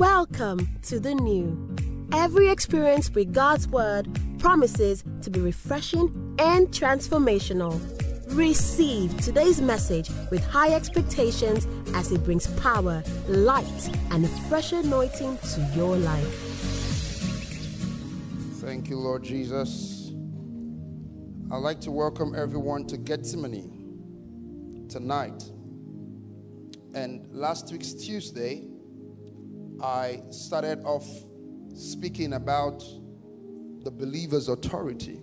Welcome to the new. Every experience with God's Word promises to be refreshing and transformational. Receive today's message with high expectations as it brings power, light, and a fresh anointing to your life. Thank you, Lord Jesus. I'd like to welcome everyone to Gethsemane tonight. And last week's Tuesday, I started off speaking about the believer's authority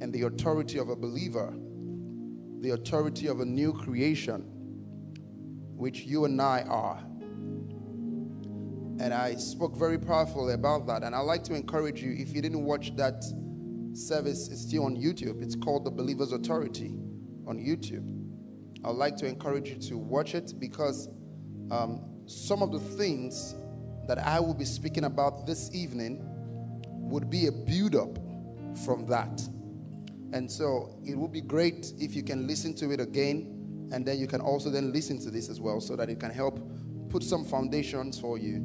and the authority of a believer, the authority of a new creation, which you and I are. And I spoke very powerfully about that. And I'd like to encourage you, if you didn't watch that service, it's still on YouTube. It's called The Believer's Authority on YouTube. I'd like to encourage you to watch it because um, some of the things that I will be speaking about this evening would be a build up from that. And so it would be great if you can listen to it again and then you can also then listen to this as well so that it can help put some foundations for you.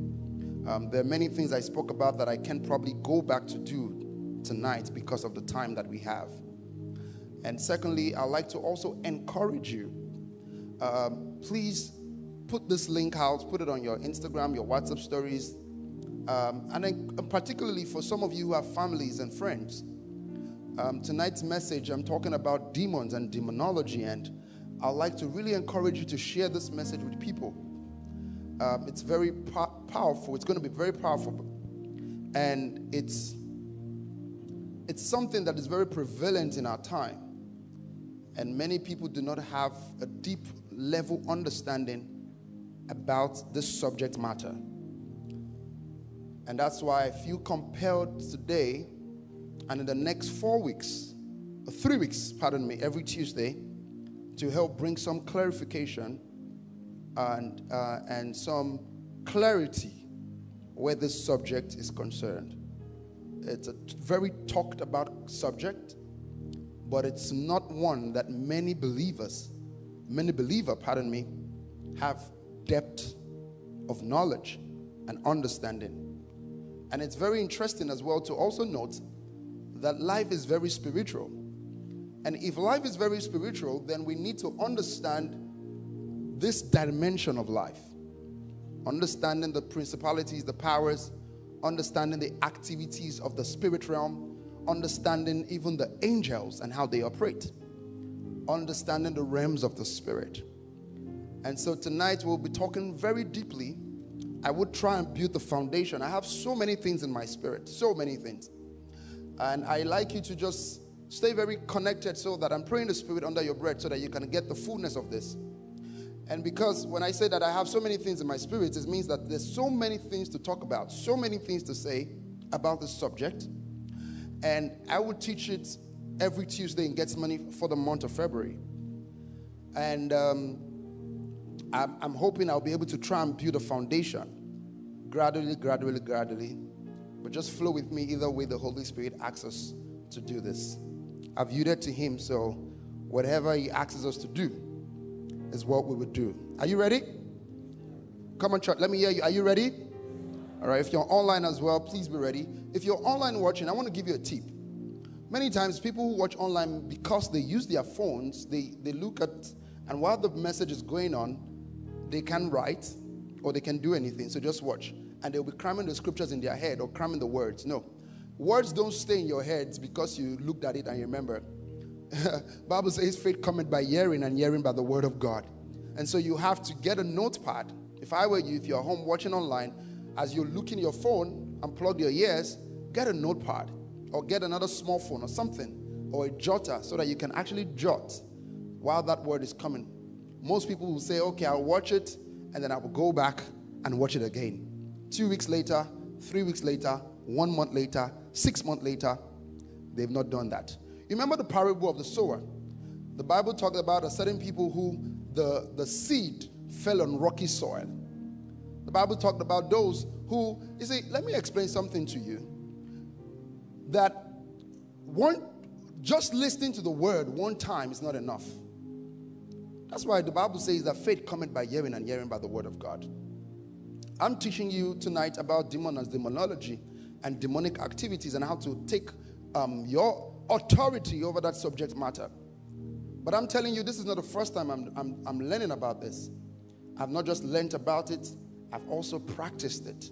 Um, there are many things I spoke about that I can probably go back to do tonight because of the time that we have. And secondly, I'd like to also encourage you um, please put this link out, put it on your Instagram, your WhatsApp stories. Um, and then, particularly for some of you who have families and friends, um, tonight's message, I'm talking about demons and demonology, and I'd like to really encourage you to share this message with people. Um, it's very po- powerful. It's going to be very powerful, and it's it's something that is very prevalent in our time, and many people do not have a deep level understanding about this subject matter. And that's why I feel compelled today and in the next four weeks, three weeks, pardon me, every Tuesday, to help bring some clarification and, uh, and some clarity where this subject is concerned. It's a very talked about subject, but it's not one that many believers many believer, pardon me, have depth of knowledge and understanding. And it's very interesting as well to also note that life is very spiritual. And if life is very spiritual, then we need to understand this dimension of life. Understanding the principalities, the powers, understanding the activities of the spirit realm, understanding even the angels and how they operate understanding the realms of the spirit. And so tonight we'll be talking very deeply. I would try and build the foundation. I have so many things in my spirit, so many things. And I like you to just stay very connected so that I'm praying the spirit under your breath so that you can get the fullness of this. And because when I say that I have so many things in my spirit, it means that there's so many things to talk about, so many things to say about this subject. And I will teach it every Tuesday and in money for the month of February. And um, I'm, I'm hoping I'll be able to try and build a foundation gradually, gradually, gradually. But just flow with me either way the Holy Spirit asks us to do this. I've yielded to Him, so whatever He asks us to do is what we would do. Are you ready? Come on, church. Let me hear you. Are you ready? All right. If you're online as well, please be ready. If you're online watching, I want to give you a tip. Many times, people who watch online, because they use their phones, they, they look at, and while the message is going on, they can write or they can do anything. So just watch. And they'll be cramming the scriptures in their head or cramming the words. No. Words don't stay in your heads because you looked at it and you remember. Bible says faith cometh by hearing and hearing by the word of God. And so you have to get a notepad. If I were you, if you're home watching online, as you're looking your phone, and plug your ears, get a notepad or get another small phone or something or a jotter so that you can actually jot while that word is coming. Most people will say, okay, I'll watch it and then I will go back and watch it again. Two weeks later, three weeks later, one month later, six months later, they've not done that. You remember the parable of the sower? The Bible talked about a certain people who the, the seed fell on rocky soil. The Bible talked about those who, you see, let me explain something to you that one just listening to the word one time is not enough. That's why the Bible says that faith cometh by hearing and hearing by the word of God. I'm teaching you tonight about demons, demonology, and demonic activities and how to take um, your authority over that subject matter. But I'm telling you, this is not the first time I'm, I'm, I'm learning about this. I've not just learned about it, I've also practiced it.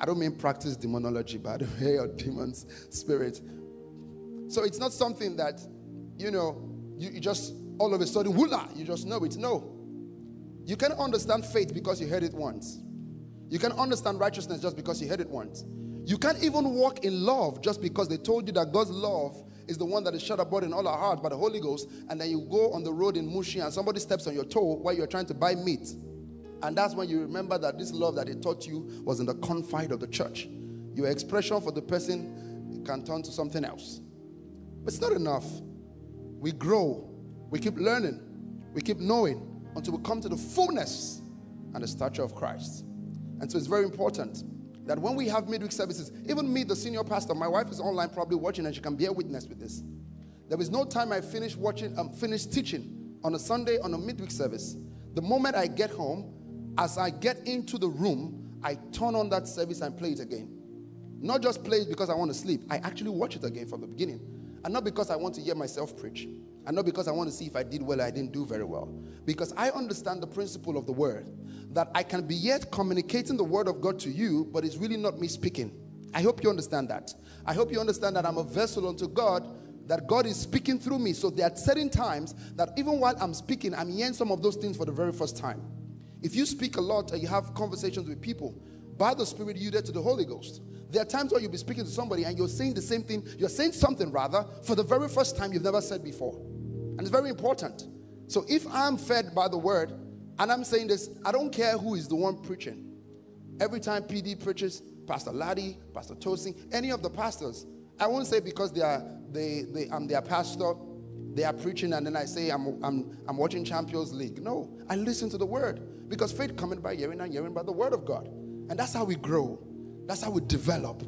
I don't mean practice demonology, by the way, or demons, spirit. So it's not something that, you know, you, you just all of a sudden, hula, you just know it. No. You can understand faith because you heard it once. You can understand righteousness just because you heard it once. You can't even walk in love just because they told you that God's love is the one that is shut abroad in all our hearts by the Holy Ghost, and then you go on the road in Mushin and somebody steps on your toe while you're trying to buy meat. And that's when you remember that this love that they taught you was in the confide of the church. Your expression for the person can turn to something else. But it's not enough. We grow, we keep learning, we keep knowing until we come to the fullness and the stature of Christ. And so it's very important that when we have midweek services, even me, the senior pastor, my wife is online probably watching and she can bear witness with this. There is no time I finish watching, um, finish teaching on a Sunday on a midweek service. The moment I get home, as I get into the room, I turn on that service and play it again. Not just play it because I want to sleep. I actually watch it again from the beginning. And not because I want to hear myself preach. And not because I want to see if I did well or I didn't do very well. Because I understand the principle of the word that I can be yet communicating the word of God to you, but it's really not me speaking. I hope you understand that. I hope you understand that I'm a vessel unto God, that God is speaking through me. So there are certain times that even while I'm speaking, I'm hearing some of those things for the very first time. If you speak a lot and you have conversations with people, by the Spirit, you to the Holy Ghost. There are times where you'll be speaking to somebody and you're saying the same thing, you're saying something rather, for the very first time you've never said before. And it's very important. So if I'm fed by the word, and I'm saying this, I don't care who is the one preaching. Every time PD preaches, Pastor Laddie, Pastor Tosin, any of the pastors, I won't say because they are they, they I'm their pastor, they are preaching, and then I say I'm I'm I'm watching Champions League. No, I listen to the word because faith coming by hearing and hearing by the word of God. And that's how we grow. That's how we develop.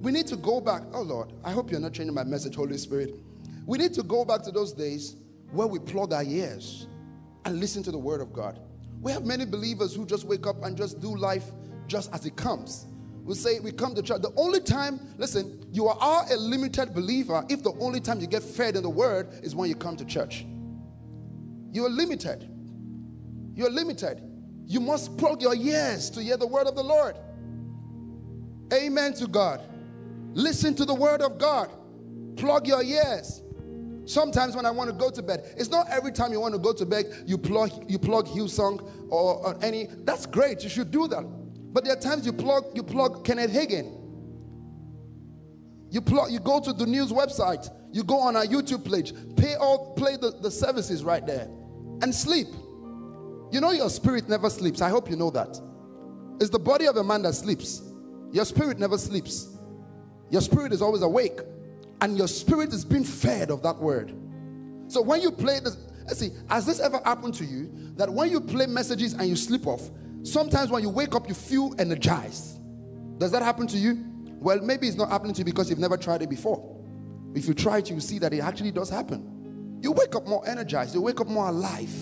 We need to go back. Oh Lord, I hope you're not changing my message, Holy Spirit. We need to go back to those days where we plug our ears and listen to the word of God. We have many believers who just wake up and just do life just as it comes. We say we come to church. The only time, listen, you are all a limited believer if the only time you get fed in the word is when you come to church. You are limited. You're limited. You must plug your ears to hear the word of the Lord. Amen to God. Listen to the word of God. Plug your ears. Sometimes when I want to go to bed, it's not every time you want to go to bed you plug you plug Hillsong or, or any. That's great. You should do that. But there are times you plug you plug Kenneth Hagin. You plug you go to the news website. You go on our YouTube page. Pay all play the, the services right there, and sleep. You know your spirit never sleeps. I hope you know that. It's the body of a man that sleeps. Your spirit never sleeps. Your spirit is always awake. And your spirit is being fed of that word. So when you play this, let's see, has this ever happened to you that when you play messages and you sleep off, sometimes when you wake up, you feel energized? Does that happen to you? Well, maybe it's not happening to you because you've never tried it before. If you try it, you see that it actually does happen. You wake up more energized, you wake up more alive.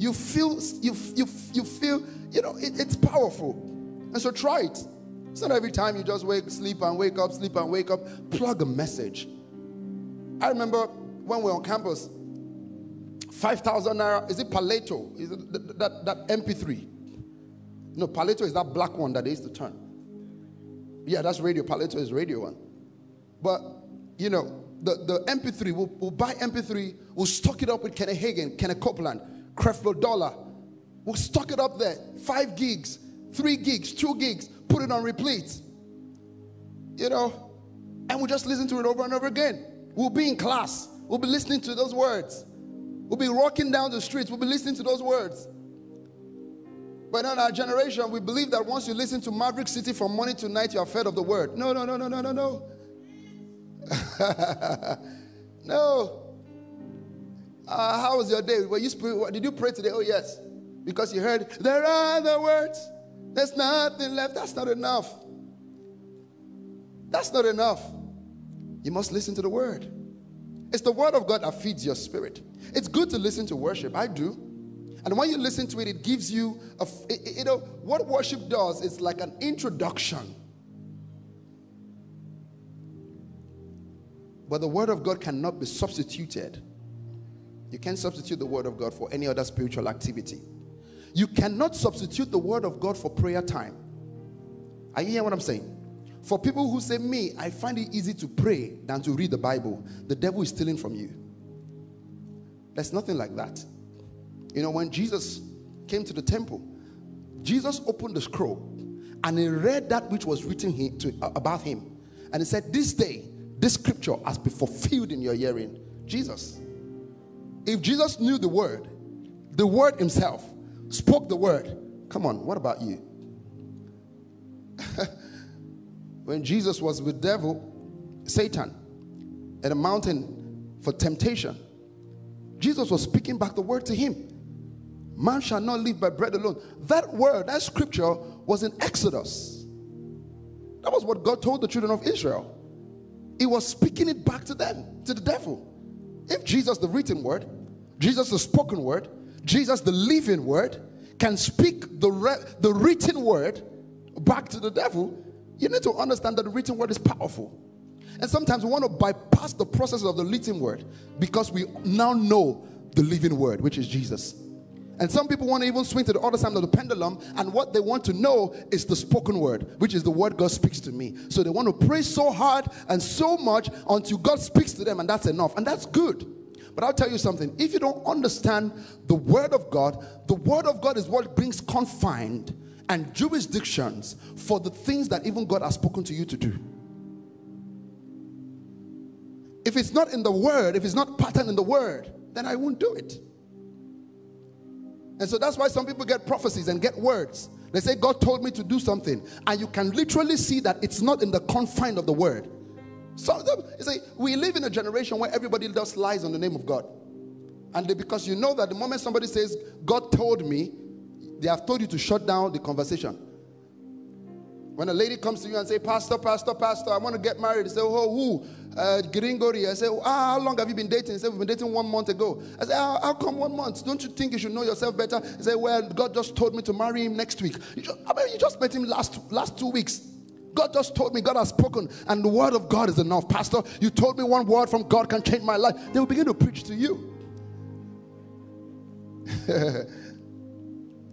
You feel, you, you, you feel, you know, it, it's powerful. And so try it. It's not every time you just wake, sleep and wake up, sleep and wake up. Plug a message. I remember when we were on campus, 5,000 naira, is it Paleto? Is it that, that, that MP3? No, Paleto is that black one that they used to turn. Yeah, that's radio. Paleto is radio one. But, you know, the, the MP3, we'll, we'll buy MP3, we'll stock it up with Kenneth Hagin, Kenneth Copeland, Creflo Dollar. We'll stock it up there. Five gigs, three gigs, two gigs put it on repeat. You know, and we'll just listen to it over and over again. We'll be in class, we'll be listening to those words. We'll be walking down the streets, we'll be listening to those words. But in our generation, we believe that once you listen to Maverick City from morning to night, you are fed of the word. No, no, no, no, no, no, no. no. Uh, how was your day? Were you did you pray today? Oh, yes. Because you heard, there are the words there's nothing left. That's not enough. That's not enough. You must listen to the word. It's the word of God that feeds your spirit. It's good to listen to worship. I do. And when you listen to it, it gives you a, you know, what worship does is like an introduction. But the word of God cannot be substituted. You can't substitute the word of God for any other spiritual activity. You cannot substitute the word of God for prayer time. Are you hearing what I'm saying? For people who say, Me, I find it easy to pray than to read the Bible, the devil is stealing from you. There's nothing like that. You know, when Jesus came to the temple, Jesus opened the scroll and he read that which was written to, uh, about him. And he said, This day, this scripture has been fulfilled in your hearing. Jesus. If Jesus knew the word, the word himself spoke the word. Come on, what about you? when Jesus was with devil, Satan, at a mountain for temptation, Jesus was speaking back the word to him. Man shall not live by bread alone. That word, that scripture was in Exodus. That was what God told the children of Israel. He was speaking it back to them, to the devil. If Jesus, the written word, Jesus, the spoken word, Jesus, the living word, can speak the, re- the written word back to the devil, you need to understand that the written word is powerful. And sometimes we want to bypass the process of the written word because we now know the living word, which is Jesus. And some people want to even swing to the other side of the pendulum, and what they want to know is the spoken word, which is the word God speaks to me. So they want to pray so hard and so much until God speaks to them, and that's enough. And that's good. But I'll tell you something if you don't understand the word of God, the word of God is what brings confined and jurisdictions for the things that even God has spoken to you to do. If it's not in the word, if it's not patterned in the word, then I won't do it. And so that's why some people get prophecies and get words. They say, God told me to do something. And you can literally see that it's not in the confine of the word. So you say, we live in a generation where everybody just lies on the name of God. And they, because you know that the moment somebody says, God told me, they have told you to shut down the conversation. When a lady comes to you and say, Pastor, Pastor, Pastor, I want to get married, they say, Oh, who? Uh, Gringori. I say, ah, How long have you been dating? He said, We've been dating one month ago. I say, how, how, come one month? Don't you think you should know yourself better? He said, Well, God just told me to marry him next week. You just, I mean, you just met him last, last two weeks. God just told me, God has spoken, and the word of God is enough. Pastor, you told me one word from God can change my life. They will begin to preach to you.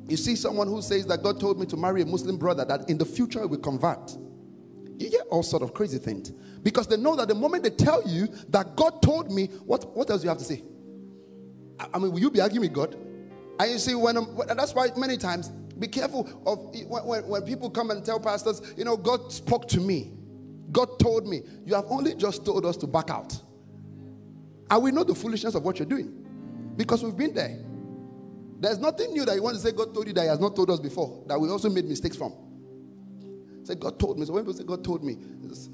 You see someone who says that God told me to marry a Muslim brother that in the future will convert. You get all sort of crazy things because they know that the moment they tell you that God told me, what what else do you have to say? I mean, will you be arguing with God? And you see, when, and that's why many times be careful of when, when people come and tell pastors, you know, God spoke to me, God told me. You have only just told us to back out, and we know the foolishness of what you're doing because we've been there. There's nothing new that you want to say God told you that He has not told us before, that we also made mistakes from. Say, God told me. So when people say God told me, it's,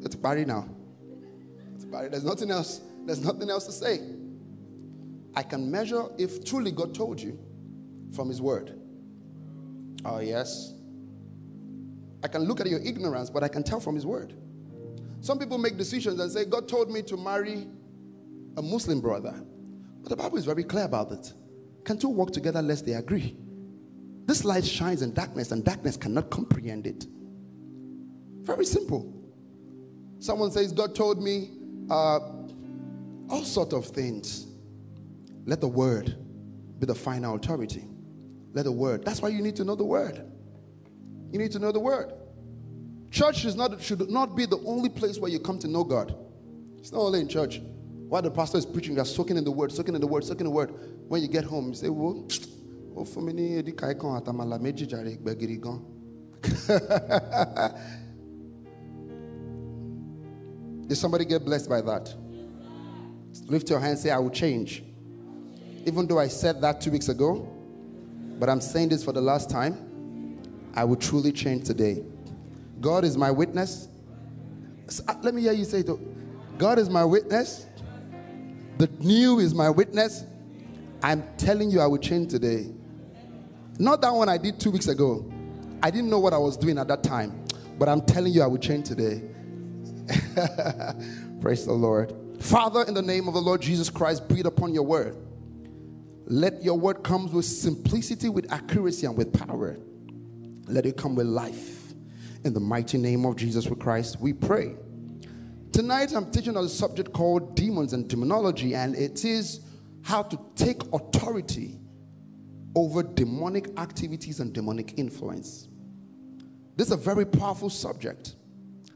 it's Barry now. It's Barry. There's nothing else. There's nothing else to say. I can measure if truly God told you from His word. Oh, yes. I can look at your ignorance, but I can tell from His word. Some people make decisions and say, God told me to marry a Muslim brother. But the Bible is very clear about it. Can two walk together unless they agree? This light shines in darkness, and darkness cannot comprehend it. Very simple. Someone says, God told me uh, all sort of things. Let the word be the final authority. Let the word. That's why you need to know the word. You need to know the word. Church is not, should not be the only place where you come to know God. It's not only in church. While the pastor is preaching, you're soaking in the word, soaking in the word, soaking in the word. When you get home, you say, Whoa, oh, for me, atamala meji jare Did somebody get blessed by that? Lift your hand say, I will change. Even though I said that two weeks ago, but I'm saying this for the last time, I will truly change today. God is my witness. Uh, let me hear you say it. God is my witness the new is my witness. I'm telling you, I will change today. Not that one I did two weeks ago. I didn't know what I was doing at that time, but I'm telling you, I will change today. Praise the Lord. Father, in the name of the Lord Jesus Christ, breathe upon your word. Let your word come with simplicity, with accuracy, and with power. Let it come with life. In the mighty name of Jesus Christ, we pray. Tonight, I'm teaching on a subject called demons and demonology, and it is how to take authority over demonic activities and demonic influence. This is a very powerful subject.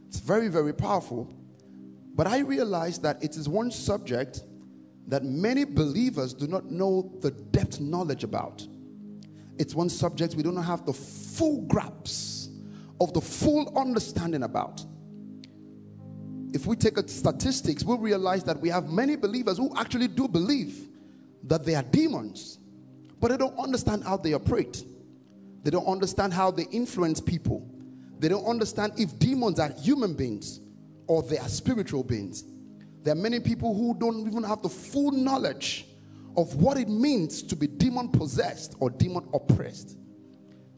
It's very, very powerful. But I realize that it is one subject that many believers do not know the depth knowledge about. It's one subject we don't have the full grasp of the full understanding about. If we take a statistics, we'll realize that we have many believers who actually do believe that they are demons, but they don't understand how they operate. They don't understand how they influence people. They don't understand if demons are human beings or they are spiritual beings. There are many people who don't even have the full knowledge of what it means to be demon possessed or demon oppressed.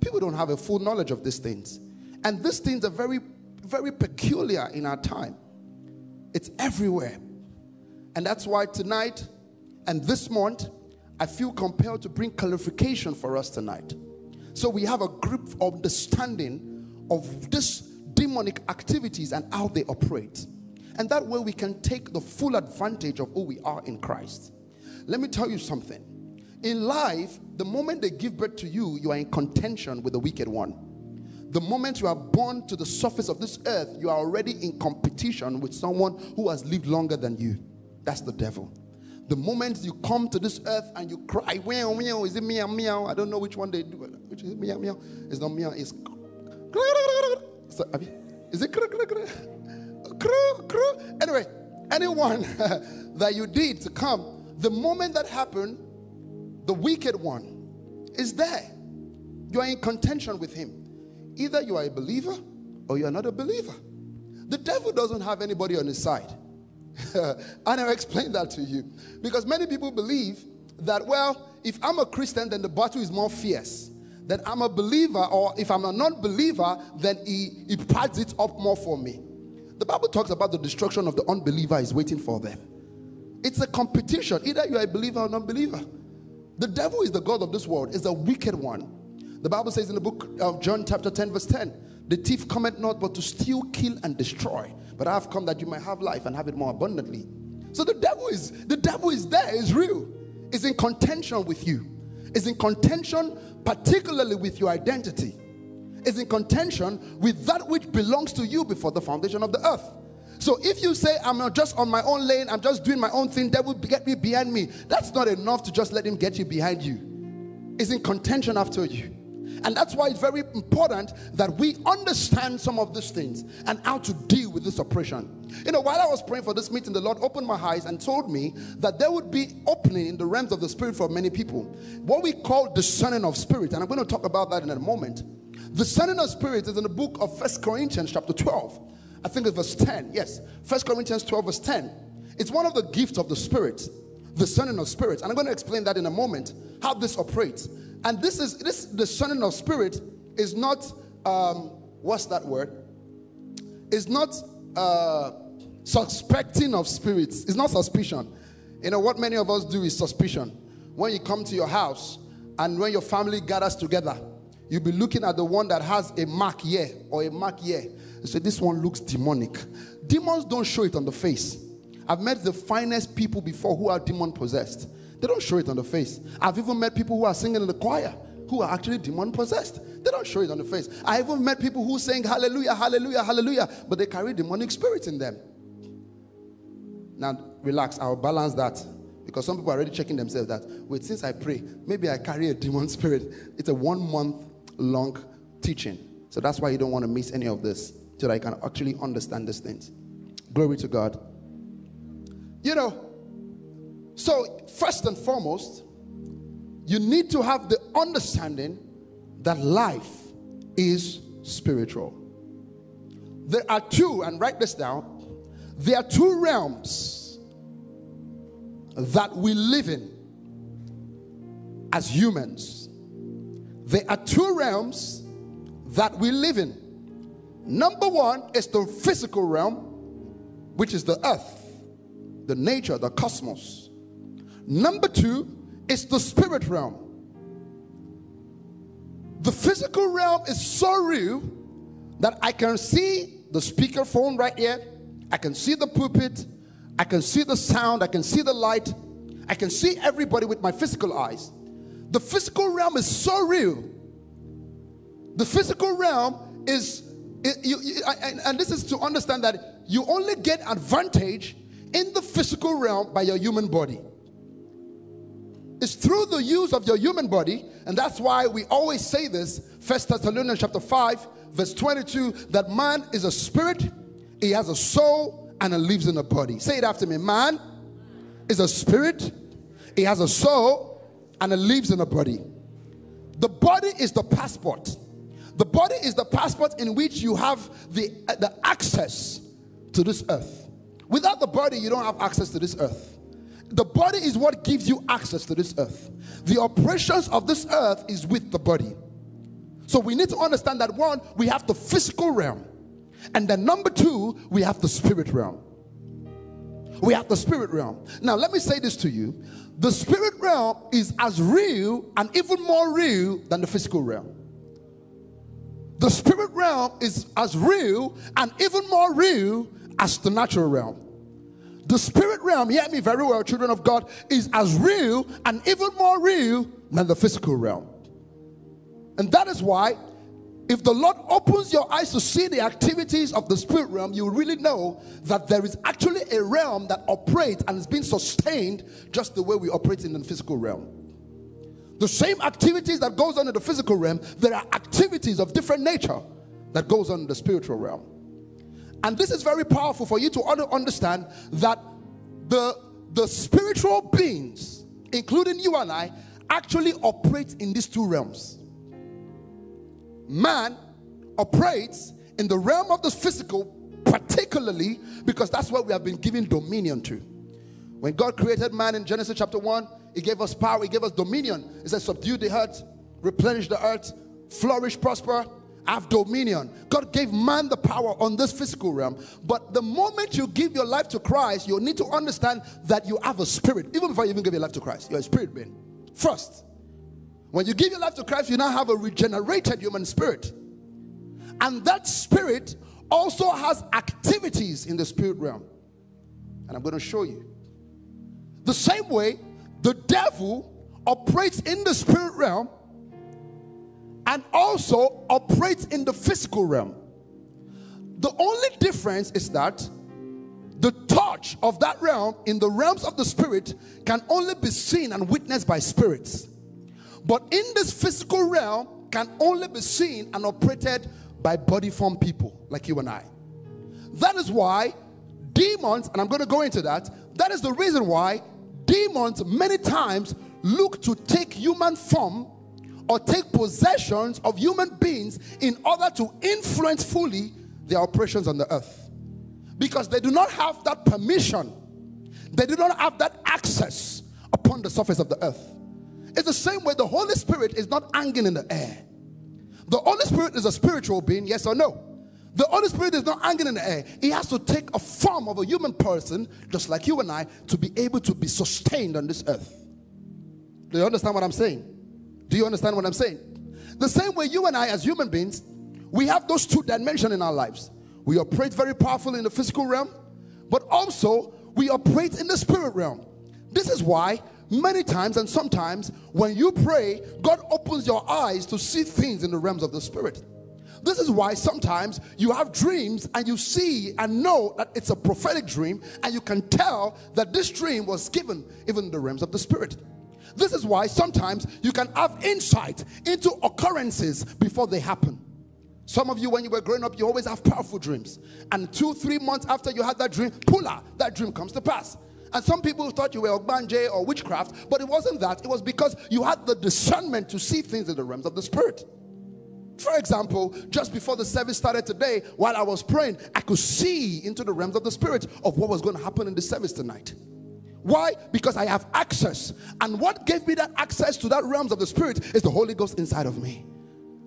People don't have a full knowledge of these things. And these things are very, very peculiar in our time. It's everywhere. And that's why tonight and this month, I feel compelled to bring clarification for us tonight. So we have a group understanding of this demonic activities and how they operate. And that way we can take the full advantage of who we are in Christ. Let me tell you something. In life, the moment they give birth to you, you are in contention with the wicked one. The moment you are born to the surface of this earth, you are already in competition with someone who has lived longer than you. That's the devil. The moment you come to this earth and you cry, meow, meow, is it meow, meow? I don't know which one they do. Which is meow, meow? It's not meow, it's. So, Is it? Anyway, anyone that you did to come, the moment that happened, the wicked one is there. You are in contention with him. Either you are a believer or you are not a believer. The devil doesn't have anybody on his side. I never explained that to you. Because many people believe that, well, if I'm a Christian, then the battle is more fierce. Then I'm a believer, or if I'm a non believer, then he, he pads it up more for me. The Bible talks about the destruction of the unbeliever is waiting for them. It's a competition. Either you are a believer or non believer. The devil is the God of this world, is a wicked one. The Bible says in the book of John, chapter 10, verse 10, the thief cometh not but to steal, kill, and destroy. But I have come that you might have life and have it more abundantly. So the devil is the devil is there, is real, is in contention with you, is in contention particularly with your identity, is in contention with that which belongs to you before the foundation of the earth. So if you say I'm not just on my own lane, I'm just doing my own thing, devil get me behind me. That's not enough to just let him get you behind you. Is in contention after you. And that's why it's very important that we understand some of these things and how to deal with this oppression. You know, while I was praying for this meeting, the Lord opened my eyes and told me that there would be opening in the realms of the spirit for many people. What we call discerning of spirit, and I'm going to talk about that in a moment. The discerning of spirit is in the book of First Corinthians, chapter 12. I think it's verse 10. Yes, First Corinthians 12, verse 10. It's one of the gifts of the spirit, the discerning of spirits. And I'm going to explain that in a moment, how this operates. And this is this discerning of spirit is not um, what's that word? Is not uh, suspecting of spirits. It's not suspicion. You know what many of us do is suspicion. When you come to your house and when your family gathers together, you'll be looking at the one that has a mark here or a mark here. You say, This one looks demonic. Demons don't show it on the face. I've met the finest people before who are demon possessed. They don't show it on the face. I've even met people who are singing in the choir who are actually demon possessed. They don't show it on the face. I even met people who sing hallelujah, hallelujah, hallelujah, but they carry demonic spirits in them. Now, relax, I'll balance that because some people are already checking themselves that, wait, since I pray, maybe I carry a demon spirit. It's a one month long teaching. So that's why you don't want to miss any of this so that I can actually understand these things. Glory to God. You know, so, first and foremost, you need to have the understanding that life is spiritual. There are two, and write this down there are two realms that we live in as humans. There are two realms that we live in. Number one is the physical realm, which is the earth, the nature, the cosmos. Number two is the spirit realm. The physical realm is so real that I can see the speaker phone right here, I can see the pulpit, I can see the sound, I can see the light, I can see everybody with my physical eyes. The physical realm is so real. The physical realm is, it, you, you, and, and this is to understand that you only get advantage in the physical realm by your human body. It's through the use of your human body, and that's why we always say this, First Thessalonians chapter 5, verse 22, that man is a spirit, he has a soul, and he lives in a body. Say it after me. Man is a spirit, he has a soul, and he lives in a body. The body is the passport. The body is the passport in which you have the, the access to this earth. Without the body, you don't have access to this earth. The body is what gives you access to this earth. The operations of this earth is with the body. So we need to understand that one, we have the physical realm. And then number two, we have the spirit realm. We have the spirit realm. Now, let me say this to you the spirit realm is as real and even more real than the physical realm. The spirit realm is as real and even more real as the natural realm. The spirit realm, hear me very well, children of God, is as real and even more real than the physical realm. And that is why, if the Lord opens your eyes to see the activities of the spirit realm, you really know that there is actually a realm that operates and is being sustained just the way we operate in the physical realm. The same activities that goes on in the physical realm, there are activities of different nature that goes on in the spiritual realm. And this is very powerful for you to understand that the, the spiritual beings, including you and I, actually operate in these two realms. Man operates in the realm of the physical, particularly because that's what we have been given dominion to. When God created man in Genesis chapter 1, He gave us power, He gave us dominion. He said, Subdue the earth, replenish the earth, flourish, prosper, have dominion. God gave man the power on this physical realm. But the moment you give your life to Christ, you need to understand that you have a spirit. Even before you even give your life to Christ, you're a spirit being. First, when you give your life to Christ, you now have a regenerated human spirit. And that spirit also has activities in the spirit realm. And I'm going to show you. The same way the devil operates in the spirit realm and also operates in the physical realm. The only difference is that the touch of that realm in the realms of the spirit can only be seen and witnessed by spirits. But in this physical realm can only be seen and operated by body form people like you and I. That is why demons, and I'm going to go into that, that is the reason why demons many times look to take human form or take possessions of human beings in order to influence fully their operations on the earth. Because they do not have that permission, they do not have that access upon the surface of the earth. It's the same way the Holy Spirit is not hanging in the air. The Holy Spirit is a spiritual being, yes or no? The Holy Spirit is not hanging in the air. He has to take a form of a human person, just like you and I, to be able to be sustained on this earth. Do you understand what I'm saying? Do you understand what I'm saying? The same way you and I, as human beings, we have those two dimensions in our lives. We operate very powerfully in the physical realm, but also we operate in the spirit realm. This is why many times and sometimes when you pray, God opens your eyes to see things in the realms of the spirit. This is why sometimes you have dreams and you see and know that it's a prophetic dream, and you can tell that this dream was given even in the realms of the spirit. This is why sometimes you can have insight into occurrences before they happen. Some of you, when you were growing up, you always have powerful dreams. And two, three months after you had that dream, pula, that dream comes to pass. And some people thought you were Ogbanje or witchcraft, but it wasn't that. It was because you had the discernment to see things in the realms of the spirit. For example, just before the service started today, while I was praying, I could see into the realms of the spirit of what was going to happen in the service tonight. Why? Because I have access. And what gave me that access to that realms of the spirit is the Holy Ghost inside of me.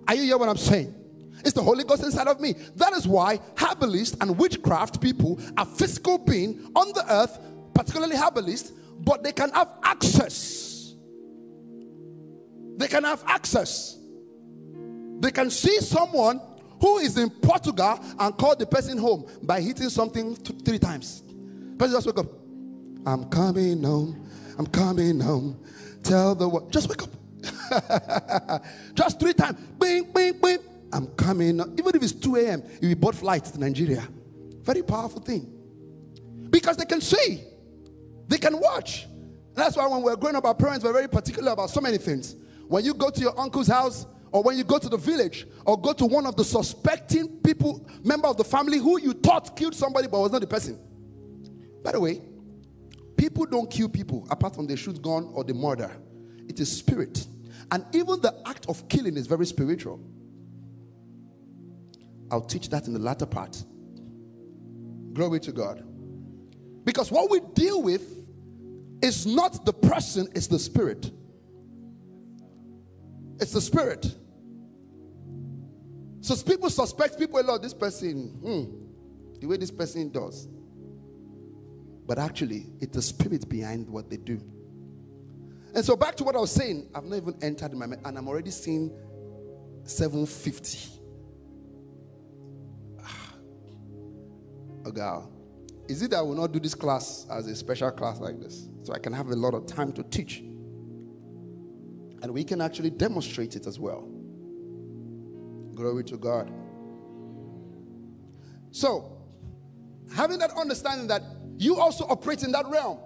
Are you hear what I'm saying? It's the Holy Ghost inside of me. That is why herbalists and witchcraft people are physical being on the earth, particularly herbalists, but they can have access They can have access. They can see someone who is in Portugal and call the person home by hitting something th- three times. Person just wake up. I'm coming home. I'm coming home. Tell the world. Just wake up. just three times. Bing, bing, bing. I'm coming. Even if it's 2 a.m., you will board flights to Nigeria. Very powerful thing. Because they can see, they can watch. That's why when we we're growing up, our parents were very particular about so many things. When you go to your uncle's house, or when you go to the village, or go to one of the suspecting people, member of the family who you thought killed somebody but was not the person. By the way, people don't kill people apart from they shoot gun or the murder. It is spirit. And even the act of killing is very spiritual. I'll teach that in the latter part. Glory to God. Because what we deal with is not the person, it's the spirit. It's the spirit. So people suspect people a lot. This person, hmm, the way this person does. But actually, it's the spirit behind what they do. And so back to what I was saying, I've not even entered my and I'm already seeing 750. Oh ah. God. Is it that I will not do this class as a special class like this? So I can have a lot of time to teach. And we can actually demonstrate it as well. Glory to God. So, having that understanding that you also operate in that realm.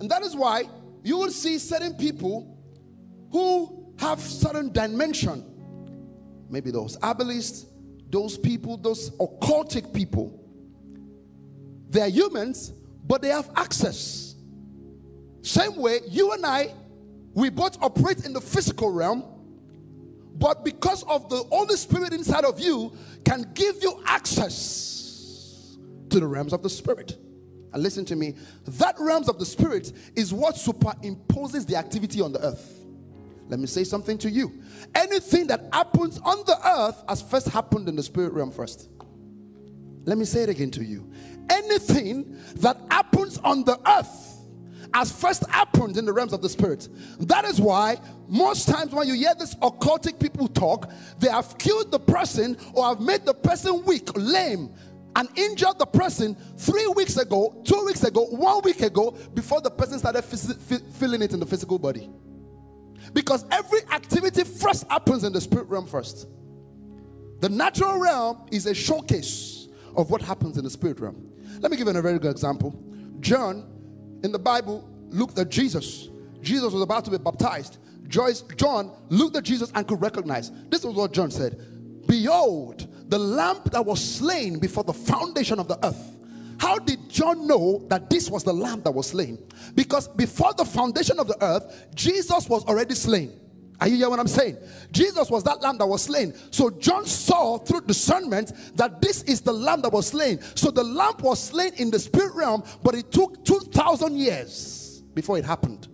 And that is why you will see certain people who have certain dimension. Maybe those herbalists, those people, those occultic people they are humans, but they have access. Same way, you and I, we both operate in the physical realm, but because of the Holy Spirit inside of you, can give you access to the realms of the Spirit. And listen to me, that realms of the Spirit is what superimposes the activity on the earth. Let me say something to you. Anything that happens on the earth has first happened in the spirit realm first. Let me say it again to you anything that happens on the earth as first happened in the realms of the spirit. That is why most times when you hear this occultic people talk, they have killed the person or have made the person weak, lame, and injured the person three weeks ago, two weeks ago, one week ago, before the person started feeling it in the physical body. Because every activity first happens in the spirit realm first. The natural realm is a showcase of what happens in the spirit realm. Let me give you a very good example. John, in the Bible, looked at Jesus. Jesus was about to be baptized. John looked at Jesus and could recognize. This was what John said Behold, the lamb that was slain before the foundation of the earth. How did John know that this was the lamb that was slain? Because before the foundation of the earth, Jesus was already slain. Are you hearing what I'm saying? Jesus was that lamb that was slain. So John saw through discernment that this is the lamb that was slain. So the lamb was slain in the spirit realm, but it took 2,000 years before it happened.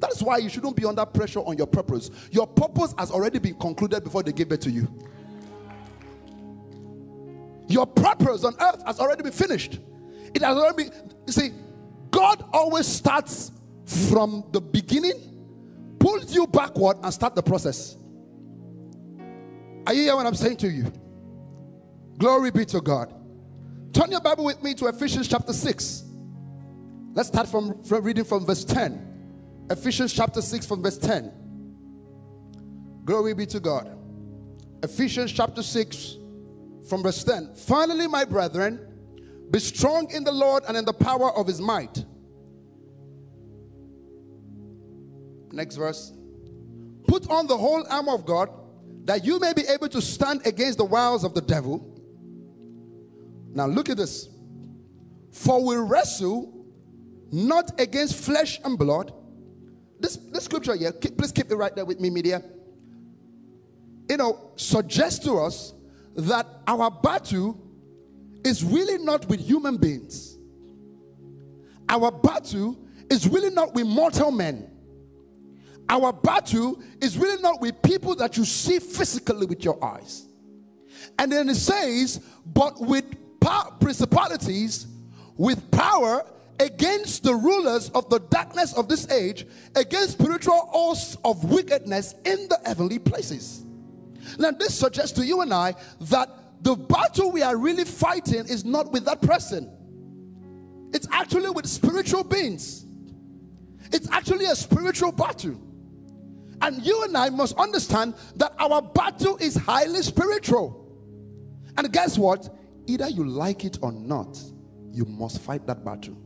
That is why you shouldn't be under pressure on your purpose. Your purpose has already been concluded before they gave it to you. Your purpose on earth has already been finished. It has already been, you see, God always starts from the beginning pulls you backward and start the process. Are you hearing what I'm saying to you? Glory be to God. Turn your Bible with me to Ephesians chapter 6. Let's start from, from reading from verse 10. Ephesians chapter 6 from verse 10. Glory be to God. Ephesians chapter 6 from verse 10. Finally, my brethren, be strong in the Lord and in the power of his might Next verse. Put on the whole armor of God that you may be able to stand against the wiles of the devil. Now look at this. For we wrestle not against flesh and blood. This, this scripture here, keep, please keep it right there with me, media. You know, suggests to us that our battle is really not with human beings. Our battle is really not with mortal men. Our battle is really not with people that you see physically with your eyes. And then it says, but with power, principalities, with power against the rulers of the darkness of this age, against spiritual hosts of wickedness in the heavenly places. Now, this suggests to you and I that the battle we are really fighting is not with that person, it's actually with spiritual beings. It's actually a spiritual battle. And you and I must understand that our battle is highly spiritual. And guess what? Either you like it or not, you must fight that battle.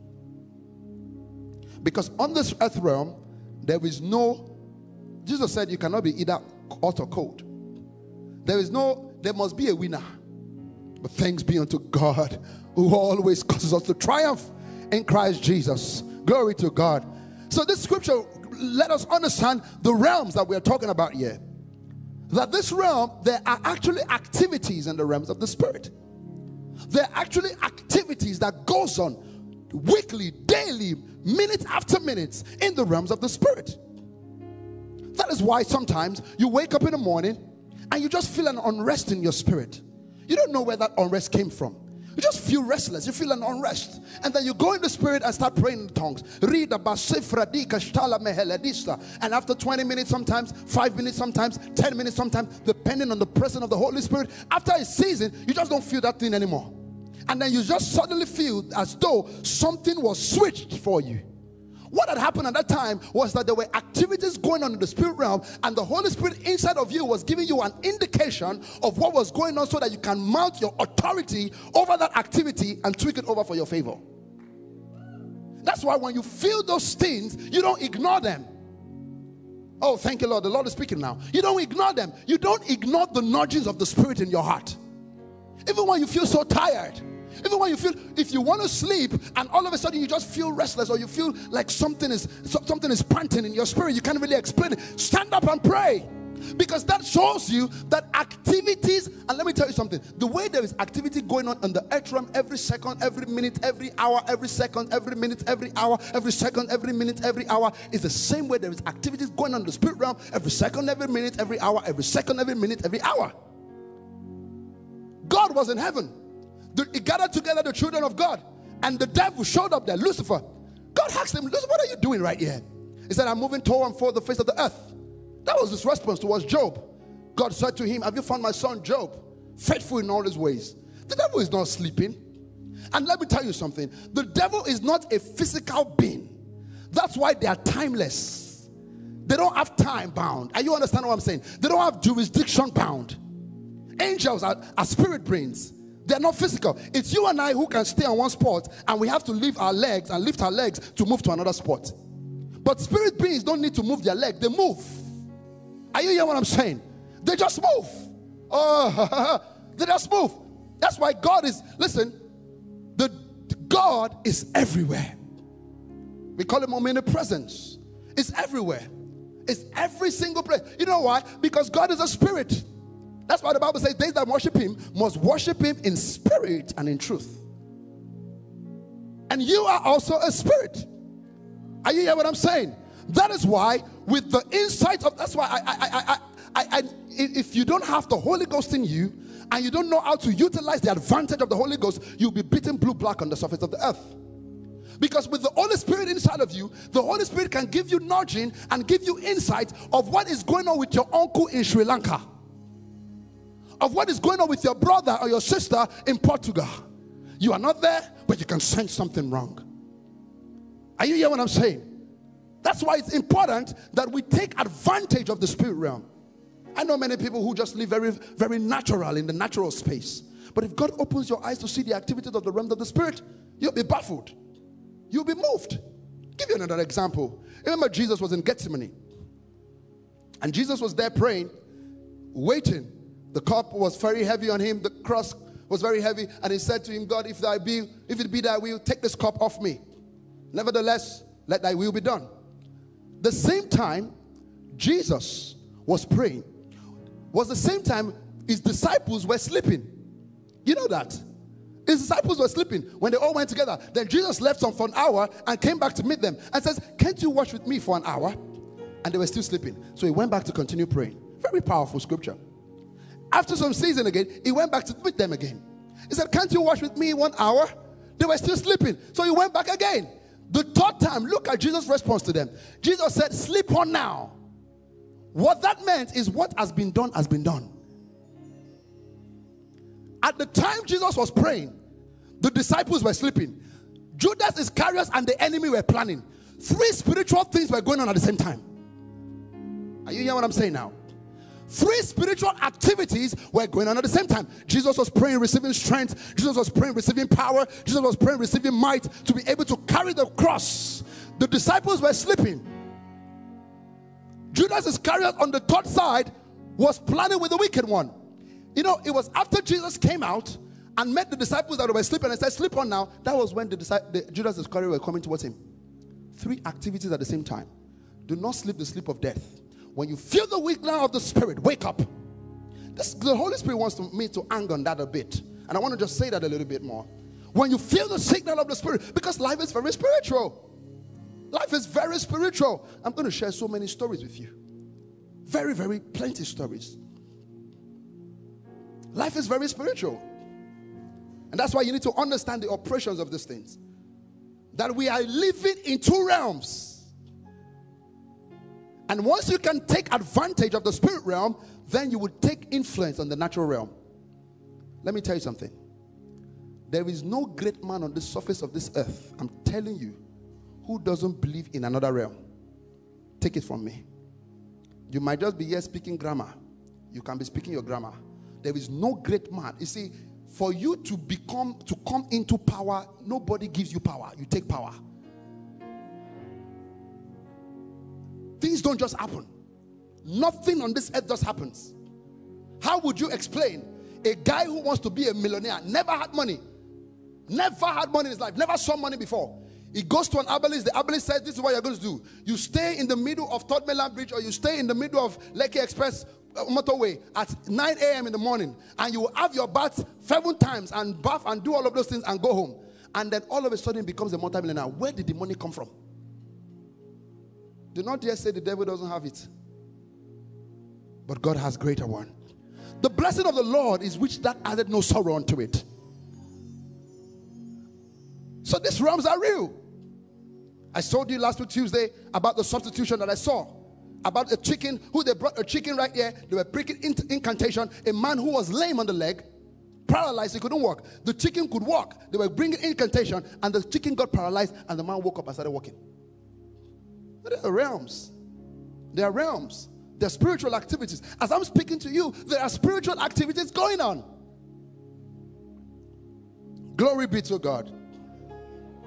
Because on this earth realm, there is no, Jesus said you cannot be either hot or cold. There is no, there must be a winner. But thanks be unto God who always causes us to triumph in Christ Jesus. Glory to God. So this scripture let us understand the realms that we're talking about here. That this realm, there are actually activities in the realms of the spirit. There are actually activities that goes on weekly, daily, minute after minute in the realms of the spirit. That is why sometimes you wake up in the morning and you just feel an unrest in your spirit. You don't know where that unrest came from. You just feel restless. You feel an unrest. And then you go in the spirit and start praying in tongues. Read about And after 20 minutes, sometimes, five minutes, sometimes, 10 minutes, sometimes, depending on the presence of the Holy Spirit, after a season, you just don't feel that thing anymore. And then you just suddenly feel as though something was switched for you. What had happened at that time was that there were activities going on in the spirit realm, and the Holy Spirit inside of you was giving you an indication of what was going on so that you can mount your authority over that activity and tweak it over for your favor. That's why when you feel those things, you don't ignore them. Oh, thank you, Lord. The Lord is speaking now. You don't ignore them. You don't ignore the nudgings of the Spirit in your heart. Even when you feel so tired, even when you feel, if you want to sleep and all of a sudden you just feel restless or you feel like something is something is panting in your spirit, you can't really explain it. Stand up and pray. Because that shows you that activities, and let me tell you something the way there is activity going on in the earth realm every second, every minute, every hour, every second, every minute, every hour, every second, every minute, every hour is the same way there is activities going on in the spirit realm every second, every minute, every hour, every second, every minute, every hour. God was in heaven he gathered together the children of God, and the devil showed up there, Lucifer. God asked him, Lucifer, what are you doing right here? He said, I'm moving toward and for the face of the earth. That was his response towards Job. God said to him, Have you found my son Job? Faithful in all his ways. The devil is not sleeping. And let me tell you something the devil is not a physical being. That's why they are timeless. They don't have time bound. Are you understand what I'm saying? They don't have jurisdiction bound. Angels are, are spirit brains. They're not physical. It's you and I who can stay on one spot and we have to lift our legs and lift our legs to move to another spot. But spirit beings don't need to move their leg, they move. Are you hearing what I'm saying? They just move. Oh, they just move. That's why God is, listen, the God is everywhere. We call him omnipresence. It's everywhere. It's every single place. You know why? Because God is a spirit. That's why the Bible says, They that worship him must worship him in spirit and in truth. And you are also a spirit. Are you hear what I'm saying? That is why, with the insight of that's why I, I, I, I, I, if you don't have the Holy Ghost in you and you don't know how to utilize the advantage of the Holy Ghost, you'll be beaten blue black on the surface of the earth. Because with the Holy Spirit inside of you, the Holy Spirit can give you nudging and give you insight of what is going on with your uncle in Sri Lanka of what is going on with your brother or your sister in Portugal. You are not there, but you can sense something wrong. Are you hearing what I'm saying? That's why it's important that we take advantage of the spirit realm. I know many people who just live very, very natural in the natural space. But if God opens your eyes to see the activities of the realm of the spirit, you'll be baffled. You'll be moved. I'll give you another example. Remember, Jesus was in Gethsemane. And Jesus was there praying, waiting the cup was very heavy on him. The cross was very heavy. And he said to him, God, if thy be, if it be thy will, take this cup off me. Nevertheless, let thy will be done. The same time Jesus was praying was the same time his disciples were sleeping. You know that. His disciples were sleeping when they all went together. Then Jesus left them for an hour and came back to meet them and says, Can't you watch with me for an hour? And they were still sleeping. So he went back to continue praying. Very powerful scripture. After some season again, he went back to meet them again. He said, Can't you watch with me one hour? They were still sleeping. So he went back again. The third time, look at Jesus' response to them. Jesus said, Sleep on now. What that meant is what has been done has been done. At the time Jesus was praying, the disciples were sleeping. Judas Iscariot and the enemy were planning. Three spiritual things were going on at the same time. Are you hearing what I'm saying now? Three spiritual activities were going on at the same time. Jesus was praying, receiving strength. Jesus was praying, receiving power. Jesus was praying, receiving might to be able to carry the cross. The disciples were sleeping. Judas Iscariot on the third side was planning with the wicked one. You know, it was after Jesus came out and met the disciples that were sleeping and said, Sleep on now. That was when the, the Judas Iscariot were coming towards him. Three activities at the same time. Do not sleep the sleep of death. When you feel the weakness of the spirit, wake up. This, the Holy Spirit wants to, me to hang on that a bit. And I want to just say that a little bit more. When you feel the signal of the spirit, because life is very spiritual. Life is very spiritual. I'm going to share so many stories with you. Very, very plenty stories. Life is very spiritual. And that's why you need to understand the operations of these things. That we are living in two realms. And once you can take advantage of the spirit realm, then you will take influence on the natural realm. Let me tell you something. There is no great man on the surface of this earth, I'm telling you, who doesn't believe in another realm. Take it from me. You might just be here speaking grammar. You can be speaking your grammar. There is no great man. You see, for you to become, to come into power, nobody gives you power. You take power. Things don't just happen. Nothing on this earth just happens. How would you explain a guy who wants to be a millionaire, never had money, never had money in his life, never saw money before? He goes to an herbalist. The herbalist says, This is what you're going to do. You stay in the middle of Third Bridge or you stay in the middle of Lekki Express uh, motorway at 9 a.m. in the morning and you will have your bath seven times and bath and do all of those things and go home. And then all of a sudden becomes a multimillionaire. Where did the money come from? Do not dare say the devil doesn't have it. But God has greater one. The blessing of the Lord is which that added no sorrow unto it. So these realms are real. I told you last week Tuesday about the substitution that I saw. About a chicken who they brought a chicken right here. They were breaking incantation. A man who was lame on the leg, paralyzed, he couldn't walk. The chicken could walk. They were bringing incantation, and the chicken got paralyzed, and the man woke up and started walking. There are realms. There are realms. There are spiritual activities. As I'm speaking to you, there are spiritual activities going on. Glory be to God.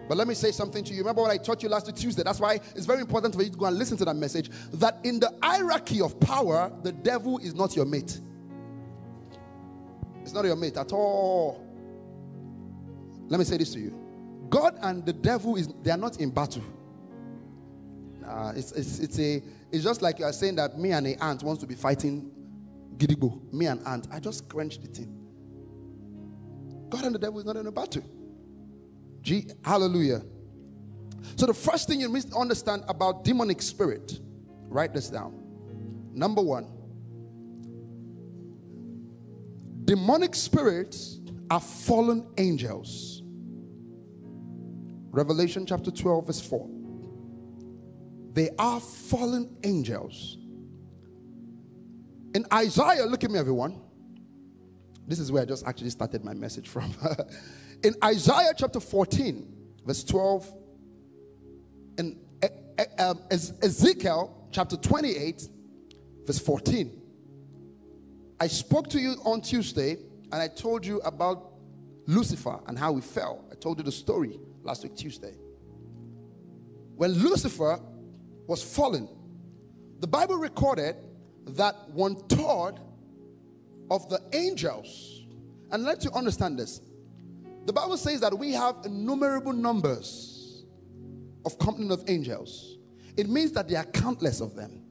But let me say something to you. Remember what I taught you last Tuesday? That's why it's very important for you to go and listen to that message. That in the hierarchy of power, the devil is not your mate. It's not your mate at all. Let me say this to you. God and the devil is they are not in battle. Uh, it's, it's, it's, a, it's just like you are saying that me and a ant wants to be fighting Gidigbo. Me and ant. I just quenched the thing. God and the devil is not in a battle. G- Hallelujah. So the first thing you must understand about demonic spirit, write this down. Number one, demonic spirits are fallen angels. Revelation chapter 12, verse 4. They are fallen angels. In Isaiah, look at me, everyone. This is where I just actually started my message from. In Isaiah chapter 14, verse 12, and um, Ezekiel chapter 28, verse 14. I spoke to you on Tuesday and I told you about Lucifer and how he fell. I told you the story last week, Tuesday. When Lucifer was fallen, the Bible recorded that one third of the angels, and let you understand this the Bible says that we have innumerable numbers of company of angels. It means that there are countless of them.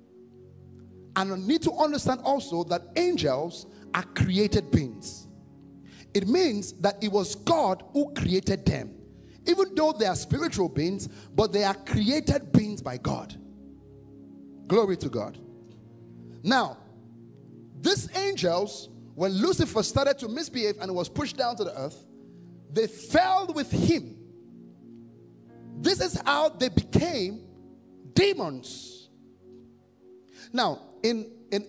And I need to understand also that angels are created beings. It means that it was God who created them. Even though they are spiritual beings, but they are created beings by God. Glory to God. Now, these angels, when Lucifer started to misbehave and was pushed down to the earth, they fell with him. this is how they became demons. Now, in, in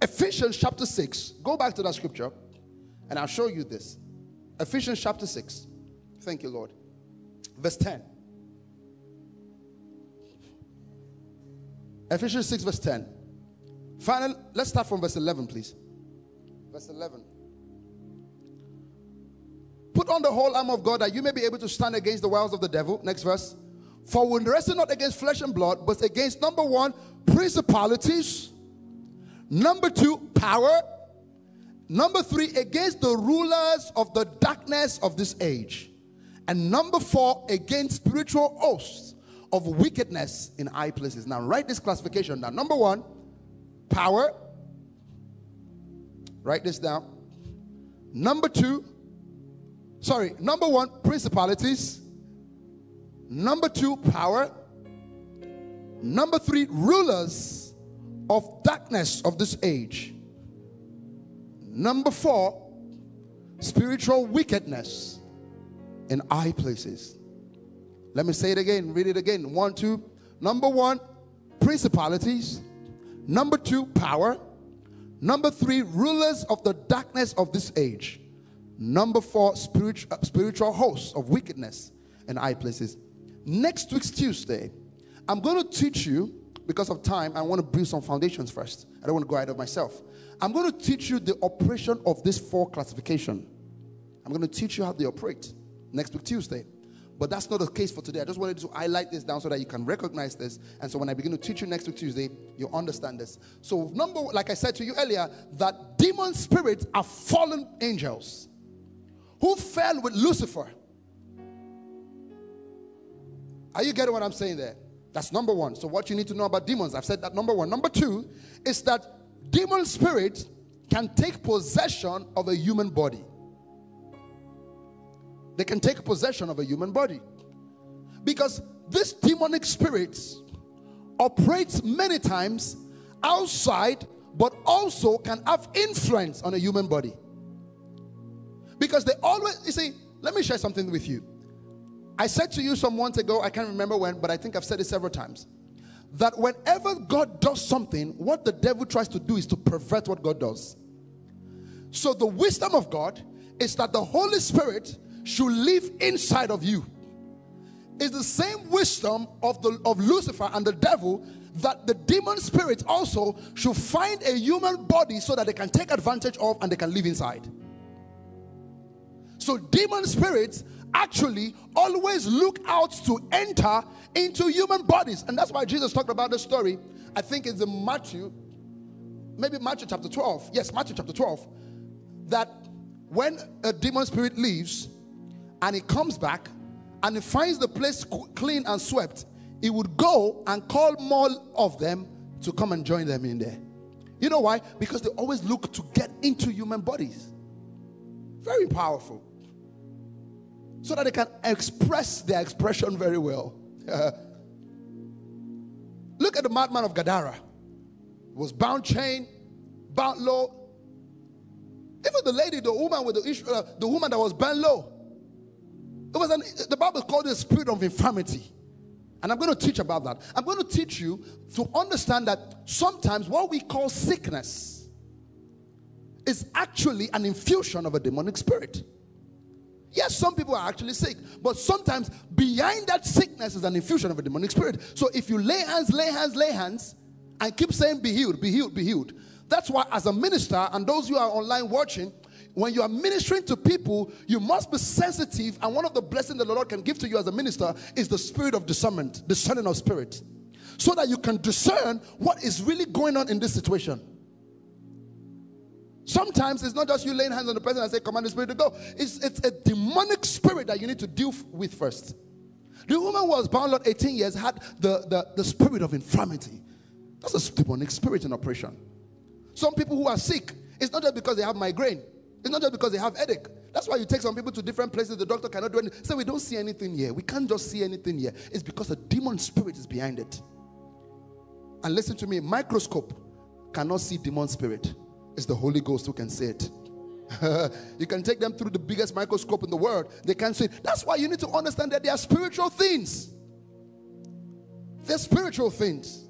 Ephesians chapter 6, go back to that scripture and I'll show you this. Ephesians chapter 6. Thank you, Lord. Verse 10. Ephesians 6, verse 10. Final, let's start from verse 11, please. Verse 11. Put on the whole armor of God that you may be able to stand against the wiles of the devil. Next verse. For we wrestle not against flesh and blood, but against number one, principalities. Number two, power. Number three, against the rulers of the darkness of this age. And number four, against spiritual hosts of wickedness in high places. Now, write this classification down. Number one, power. Write this down. Number two, sorry, number one, principalities. Number two, power. Number three, rulers of darkness of this age. Number four, spiritual wickedness in high places. Let me say it again, read it again. One, two. Number one, principalities. Number two, power. Number three, rulers of the darkness of this age. Number four, spiritual, uh, spiritual hosts of wickedness in high places. Next week's Tuesday, I'm going to teach you, because of time, I want to build some foundations first. I don't want to go ahead of myself. I'm going to teach you the operation of this four classification. I'm going to teach you how they operate next week, Tuesday. But that's not the case for today. I just wanted to highlight this down so that you can recognize this. And so when I begin to teach you next week Tuesday, you understand this. So, number, like I said to you earlier, that demon spirits are fallen angels who fell with Lucifer. Are you getting what I'm saying there? That's number one. So, what you need to know about demons, I've said that number one. Number two is that demon spirits can take possession of a human body they can take possession of a human body. Because this demonic spirits operates many times outside, but also can have influence on a human body. Because they always, you see, let me share something with you. I said to you some months ago, I can't remember when, but I think I've said it several times, that whenever God does something, what the devil tries to do is to pervert what God does. So the wisdom of God is that the Holy Spirit should live inside of you. It's the same wisdom of the of Lucifer and the devil that the demon spirits also should find a human body so that they can take advantage of and they can live inside. So demon spirits actually always look out to enter into human bodies. And that's why Jesus talked about the story. I think it's in Matthew, maybe Matthew chapter 12. Yes, Matthew chapter 12. That when a demon spirit leaves, and he comes back and he finds the place clean and swept, he would go and call more of them to come and join them in there. You know why? Because they always look to get into human bodies. Very powerful. So that they can express their expression very well. look at the madman of Gadara. He was bound chain, bound low. Even the lady, the woman with the issue, uh, the woman that was bound low, it was an, the Bible called it a spirit of infirmity. And I'm going to teach about that. I'm going to teach you to understand that sometimes what we call sickness is actually an infusion of a demonic spirit. Yes, some people are actually sick, but sometimes behind that sickness is an infusion of a demonic spirit. So if you lay hands, lay hands, lay hands, and keep saying, Be healed, be healed, be healed. That's why, as a minister, and those who are online watching, when you are ministering to people, you must be sensitive. And one of the blessings that the Lord can give to you as a minister is the spirit of discernment, discerning of spirit, so that you can discern what is really going on in this situation. Sometimes it's not just you laying hands on the person and say, Command the spirit to go. It's, it's a demonic spirit that you need to deal with first. The woman was bound, Lord, 18 years, had the, the, the spirit of infirmity. That's a demonic spirit in operation. Some people who are sick, it's not just because they have migraine, it's not just because they have headache. That's why you take some people to different places. The doctor cannot do anything. Say, we don't see anything here. We can't just see anything here. It's because a demon spirit is behind it. And listen to me, microscope cannot see demon spirit. It's the Holy Ghost who can see it. you can take them through the biggest microscope in the world. They can't see it. That's why you need to understand that they are spiritual things. They're spiritual things.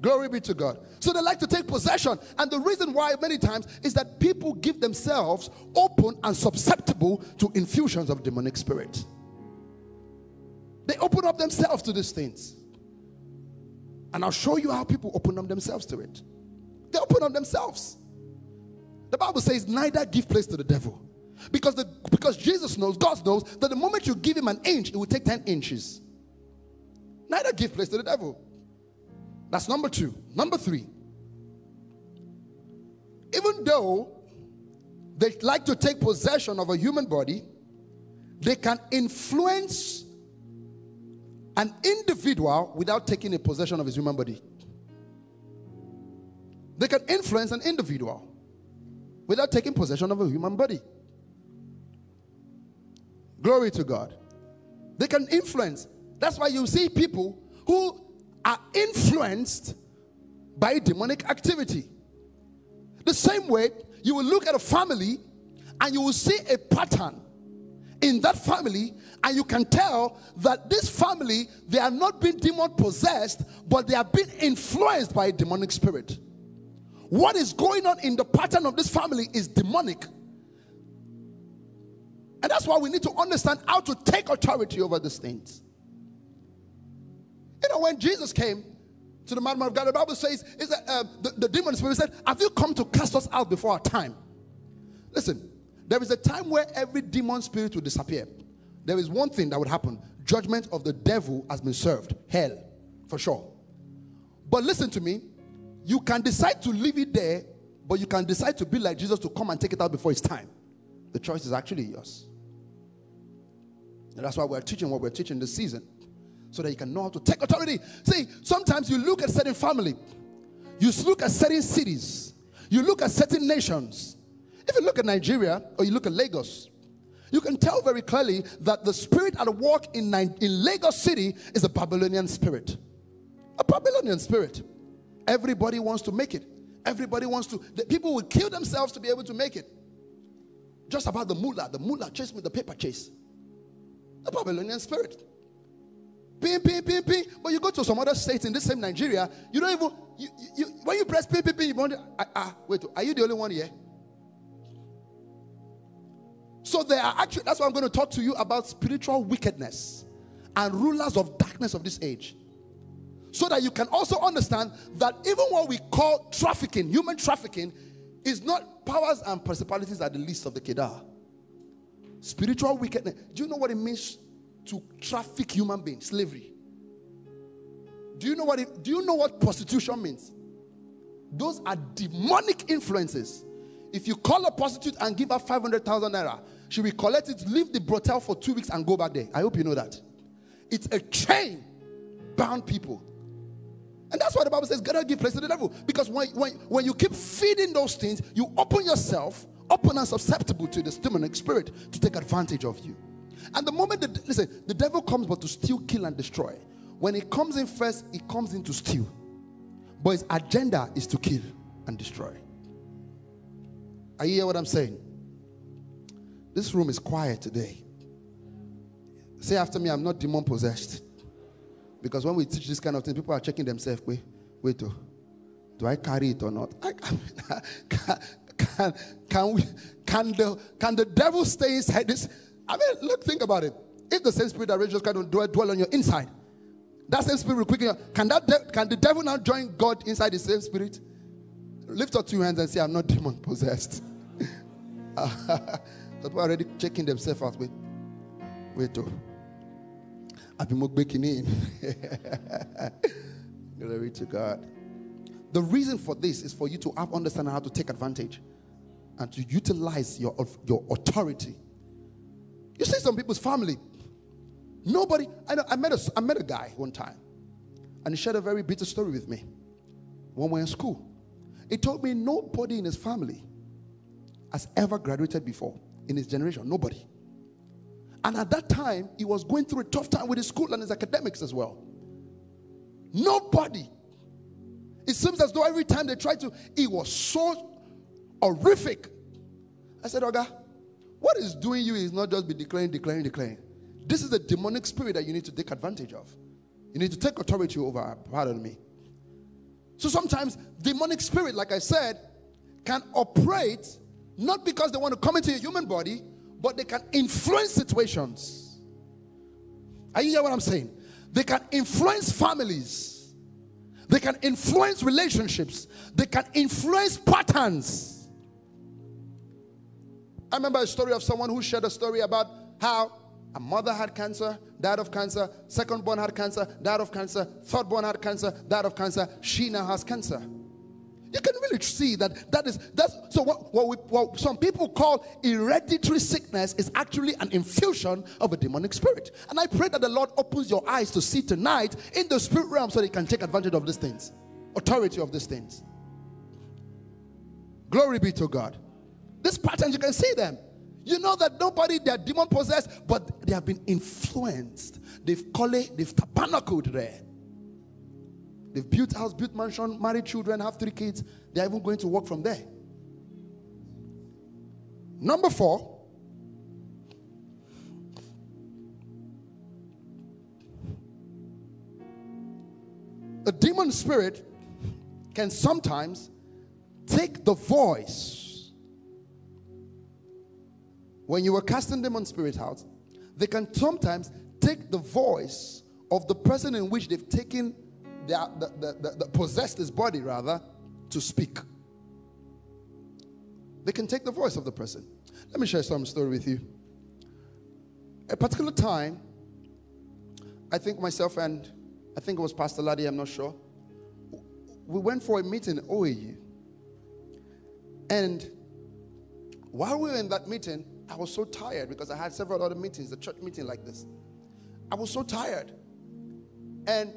Glory be to God. So they like to take possession. And the reason why, many times, is that people give themselves open and susceptible to infusions of demonic spirit. They open up themselves to these things. And I'll show you how people open up themselves to it. They open up themselves. The Bible says, neither give place to the devil. Because, the, because Jesus knows, God knows, that the moment you give him an inch, it will take 10 inches. Neither give place to the devil. That's number two. Number three. Even though they like to take possession of a human body, they can influence an individual without taking a possession of his human body. They can influence an individual without taking possession of a human body. Glory to God. They can influence. That's why you see people who are influenced by demonic activity. The same way you will look at a family and you will see a pattern in that family and you can tell that this family they are not being demon possessed but they are being influenced by a demonic spirit what is going on in the pattern of this family is demonic and that's why we need to understand how to take authority over these things. You know, when Jesus came to the man of God, the Bible says, is that uh, the, the demon spirit said, Have you come to cast us out before our time? Listen, there is a time where every demon spirit will disappear. There is one thing that would happen judgment of the devil has been served, hell, for sure. But listen to me, you can decide to leave it there, but you can decide to be like Jesus to come and take it out before it's time. The choice is actually yours. And that's why we're teaching what we're teaching this season. So that you can know how to take authority. See, sometimes you look at certain family, you look at certain cities, you look at certain nations. If you look at Nigeria or you look at Lagos, you can tell very clearly that the spirit at work in, in Lagos City is a Babylonian spirit. A Babylonian spirit. Everybody wants to make it. Everybody wants to. The people will kill themselves to be able to make it. Just about the mullah. The mullah chase me the paper chase. The Babylonian spirit. Ping, ping, ping, ping. But you go to some other states in this same Nigeria, you don't even, you, you, when you press ping, ping, ping, you wonder, ah, ah, wait, are you the only one here? So there are actually, that's why I'm going to talk to you about spiritual wickedness and rulers of darkness of this age. So that you can also understand that even what we call trafficking, human trafficking, is not powers and principalities at the least of the Kedar. Spiritual wickedness. Do you know what it means to traffic human beings? Slavery. Do you know what it, do you know what prostitution means? Those are demonic influences. If you call a prostitute and give her 500,000 naira, she will collect it, leave the brothel for two weeks and go back there. I hope you know that. It's a chain bound people. And that's why the Bible says, God give place to the devil. Because when, when, when you keep feeding those things, you open yourself, open and susceptible to the demonic spirit to take advantage of you. And the moment that, listen, the devil comes but to steal, kill, and destroy. When he comes in first, he comes in to steal. But his agenda is to kill and destroy. Are you hear what I'm saying? This room is quiet today. Say after me, I'm not demon possessed. Because when we teach this kind of thing, people are checking themselves. Wait, wait, oh, do I carry it or not? I, I, can, can, can, we, can, the, can the devil stay inside this? I mean, look, think about it. If the same spirit that raised kind of dwell, on your inside, that same spirit will quicken. Can that de- can the devil now join God inside the same spirit? Lift up two hands and say, "I'm not demon possessed." people are already checking themselves out. Wait, wait, oh. I've been breaking in. Glory to God. The reason for this is for you to have understanding how to take advantage and to utilize your, your authority. You see some people's family. Nobody, I, know, I, met a, I met a guy one time, and he shared a very bitter story with me when we were in school. He told me nobody in his family has ever graduated before in his generation. Nobody. And at that time, he was going through a tough time with his school and his academics as well. Nobody. It seems as though every time they tried to, it was so horrific. I said, Oga, what is doing you is not just be declaring, declaring, declaring. This is a demonic spirit that you need to take advantage of. You need to take authority over. Pardon me. So sometimes demonic spirit, like I said, can operate not because they want to come into your human body, but they can influence situations. Are you hear what I'm saying? They can influence families. They can influence relationships. They can influence patterns. I remember a story of someone who shared a story about how a mother had cancer, died of cancer, second born had cancer, died of cancer, third born had cancer, died of cancer. She now has cancer. You can really see that that is that's so what, what, we, what some people call hereditary sickness is actually an infusion of a demonic spirit. And I pray that the Lord opens your eyes to see tonight in the spirit realm so you can take advantage of these things, authority of these things. Glory be to God. These patterns, you can see them. You know that nobody, they're demon possessed, but they have been influenced. They've called it, they've tabernacled there. They've built house, built mansion, married children, have three kids. They're even going to work from there. Number four, a demon spirit can sometimes take the voice. When you are casting demon spirit out, they can sometimes take the voice of the person in which they've taken the, the, the, the possessed his body rather to speak. They can take the voice of the person. Let me share some story with you. A particular time, I think myself and I think it was Pastor Laddie, I'm not sure. We went for a meeting in OAU. And while we were in that meeting, I was so tired because I had several other meetings, a church meeting like this. I was so tired. And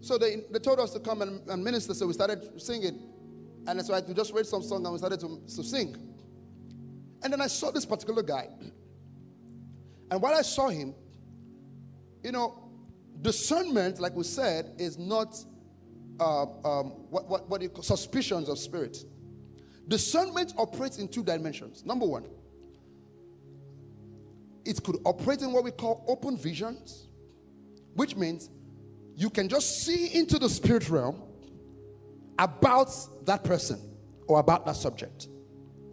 so they, they told us to come and, and minister, so we started singing. And so I just read some song and we started to, to sing. And then I saw this particular guy. And while I saw him, you know, discernment, like we said, is not uh, um, what, what, what you call suspicions of spirit. Discernment operates in two dimensions. Number one, it could operate in what we call open visions, which means you can just see into the spirit realm about that person or about that subject.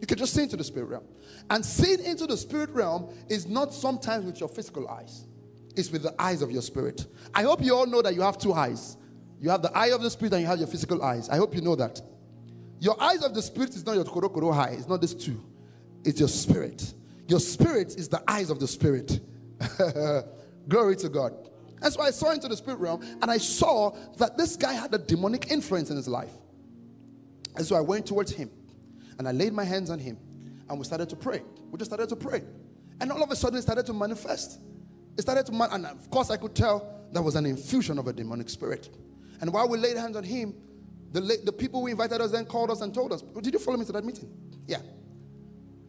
You can just see into the spirit realm. And seeing into the spirit realm is not sometimes with your physical eyes, it's with the eyes of your spirit. I hope you all know that you have two eyes. You have the eye of the spirit and you have your physical eyes. I hope you know that. Your eyes of the spirit is not your korokoro eye, it's not these two. It's your spirit. Your spirit is the eyes of the spirit. Glory to God. And so I saw into the spirit realm and I saw that this guy had a demonic influence in his life. And so I went towards him and I laid my hands on him and we started to pray. We just started to pray. And all of a sudden it started to manifest. It started to, man- and of course, I could tell there was an infusion of a demonic spirit. And while we laid hands on him, the, la- the people who invited us then called us and told us, Did you follow me to that meeting? Yeah.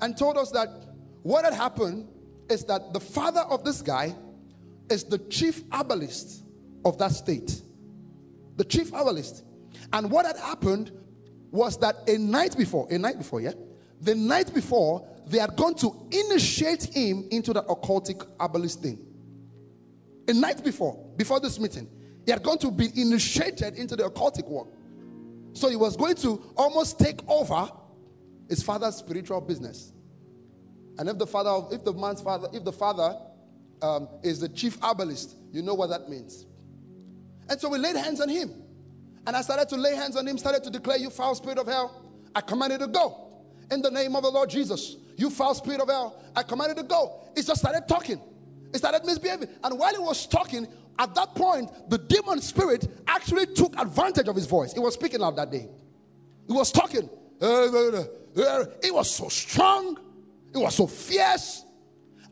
And told us that what had happened is that the father of this guy is the chief herbalist of that state. The chief herbalist. And what had happened was that a night before, a night before, yeah, the night before, they had gone to initiate him into that occultic herbalist thing. A night before, before this meeting, he had gone to be initiated into the occultic work. So he was going to almost take over his father's spiritual business. And if the father, if the man's father, if the father um, is the chief herbalist. You know what that means. And so we laid hands on him. And I started to lay hands on him, started to declare, You foul spirit of hell, I command you to go. In the name of the Lord Jesus, you foul spirit of hell, I command you to go. He just started talking. He started misbehaving. And while he was talking, at that point, the demon spirit actually took advantage of his voice. He was speaking out that day. He was talking. It was so strong. It was so fierce.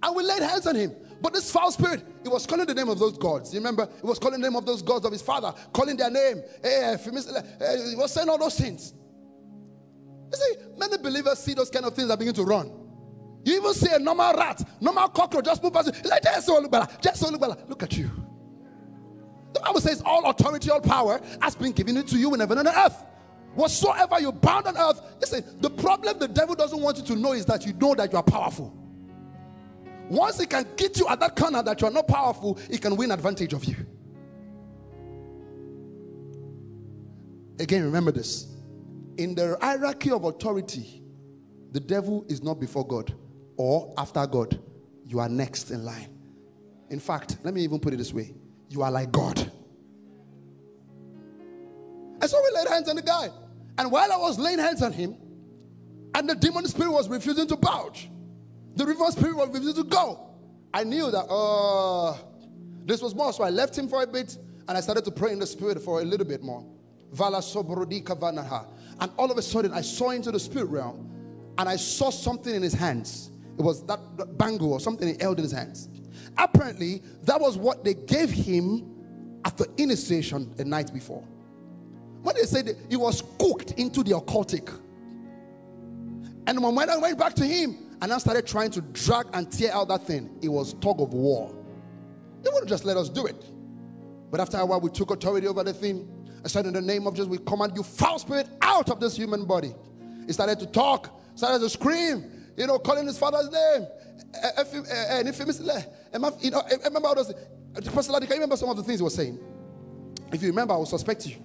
And we laid hands on him. But this foul spirit, he was calling the name of those gods. You remember? He was calling the name of those gods of his father, calling their name. Eh, eh, hey, eh, he was saying all those things. You see, many believers see those kind of things and begin to run. You even see a normal rat, normal cockroach just move past you. Like, just Look at you. The Bible says all authority, all power has been given to you in heaven and earth. Whatsoever you bound on earth, listen, the problem the devil doesn't want you to know is that you know that you are powerful. Once he can get you at that corner that you are not powerful, he can win advantage of you. Again, remember this. In the hierarchy of authority, the devil is not before God or after God. You are next in line. In fact, let me even put it this way you are like God. And so we laid hands on the guy. And while I was laying hands on him, and the demon spirit was refusing to budge, the river spirit was refusing to go. I knew that, uh, this was more. So I left him for a bit and I started to pray in the spirit for a little bit more. And all of a sudden, I saw into the spirit realm and I saw something in his hands. It was that bangle or something he held in his hands. Apparently, that was what they gave him at the initiation the night before. When they said he was cooked into the occultic. And when I went back to him and I started trying to drag and tear out that thing, it was tug of war. They wouldn't just let us do it. But after a while, we took authority over the thing. I said, In the name of Jesus, we command you, foul spirit, out of this human body. He started to talk, started to scream, you know, calling his father's name. And if you remember some of the things he was saying? If you remember, I will suspect you.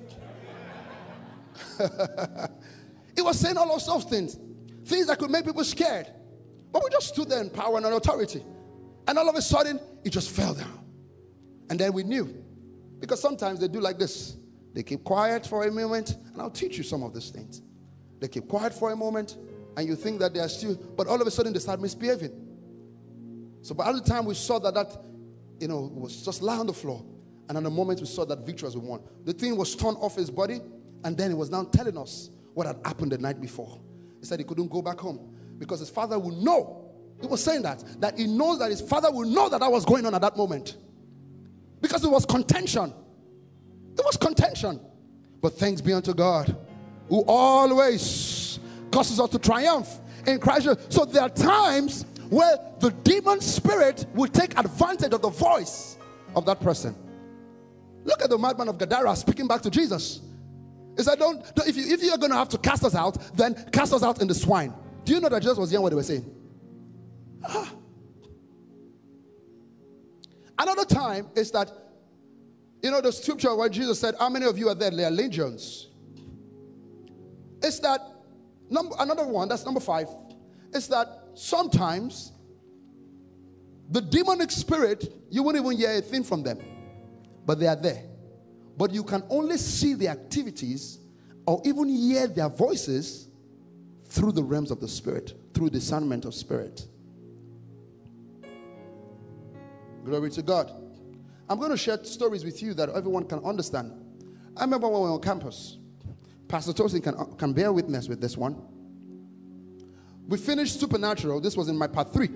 he was saying all sorts of things, things that could make people scared. But we just stood there in power and authority. And all of a sudden, it just fell down. And then we knew. Because sometimes they do like this they keep quiet for a moment, and I'll teach you some of these things. They keep quiet for a moment, and you think that they are still, but all of a sudden they start misbehaving. So by the time we saw that that, you know, was just lie on the floor, and in the moment we saw that victory was won, the thing was torn off his body, and then he was now telling us what had happened the night before. He said he couldn't go back home because his father would know. He was saying that, that he knows that his father will know that that was going on at that moment. Because it was contention. It was contention. But thanks be unto God, who always causes us to triumph in Christ. So there are times where the demon spirit will take advantage of the voice of that person. Look at the madman of Gadara speaking back to Jesus. He said, Don't, if, you, if you're going to have to cast us out, then cast us out in the swine. Do you know that Jesus was hearing what they were saying? Ah. Another time is that, you know, the scripture where Jesus said, How many of you are there? There are legions. It's that, number, another one, that's number five, is that sometimes the demonic spirit, you won't even hear a thing from them, but they are there. But you can only see the activities or even hear their voices through the realms of the spirit, through discernment of spirit. Glory to God. I'm going to share stories with you that everyone can understand. I remember when we were on campus. Pastor Tosin can, can bear witness with this one. We finished Supernatural. This was in my part three.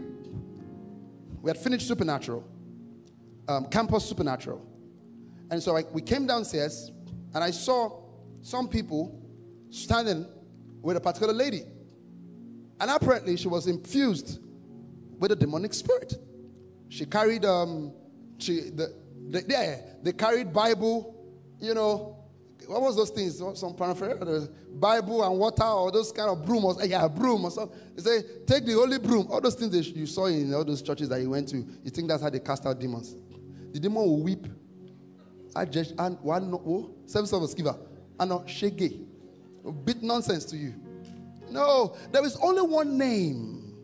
We had finished Supernatural, um, Campus Supernatural. And so I, we came downstairs and I saw some people standing with a particular lady. And apparently she was infused with a demonic spirit. She carried um she the, the yeah, they carried Bible, you know, what was those things? Some paraphernalia, Bible and water or those kind of broom or yeah, broom or something. They say, take the holy broom. All those things that you saw in all those churches that you went to, you think that's how they cast out demons. The demon will weep I just and one no oh, service giver. And no shege. Bit nonsense to you. No, there is only one name.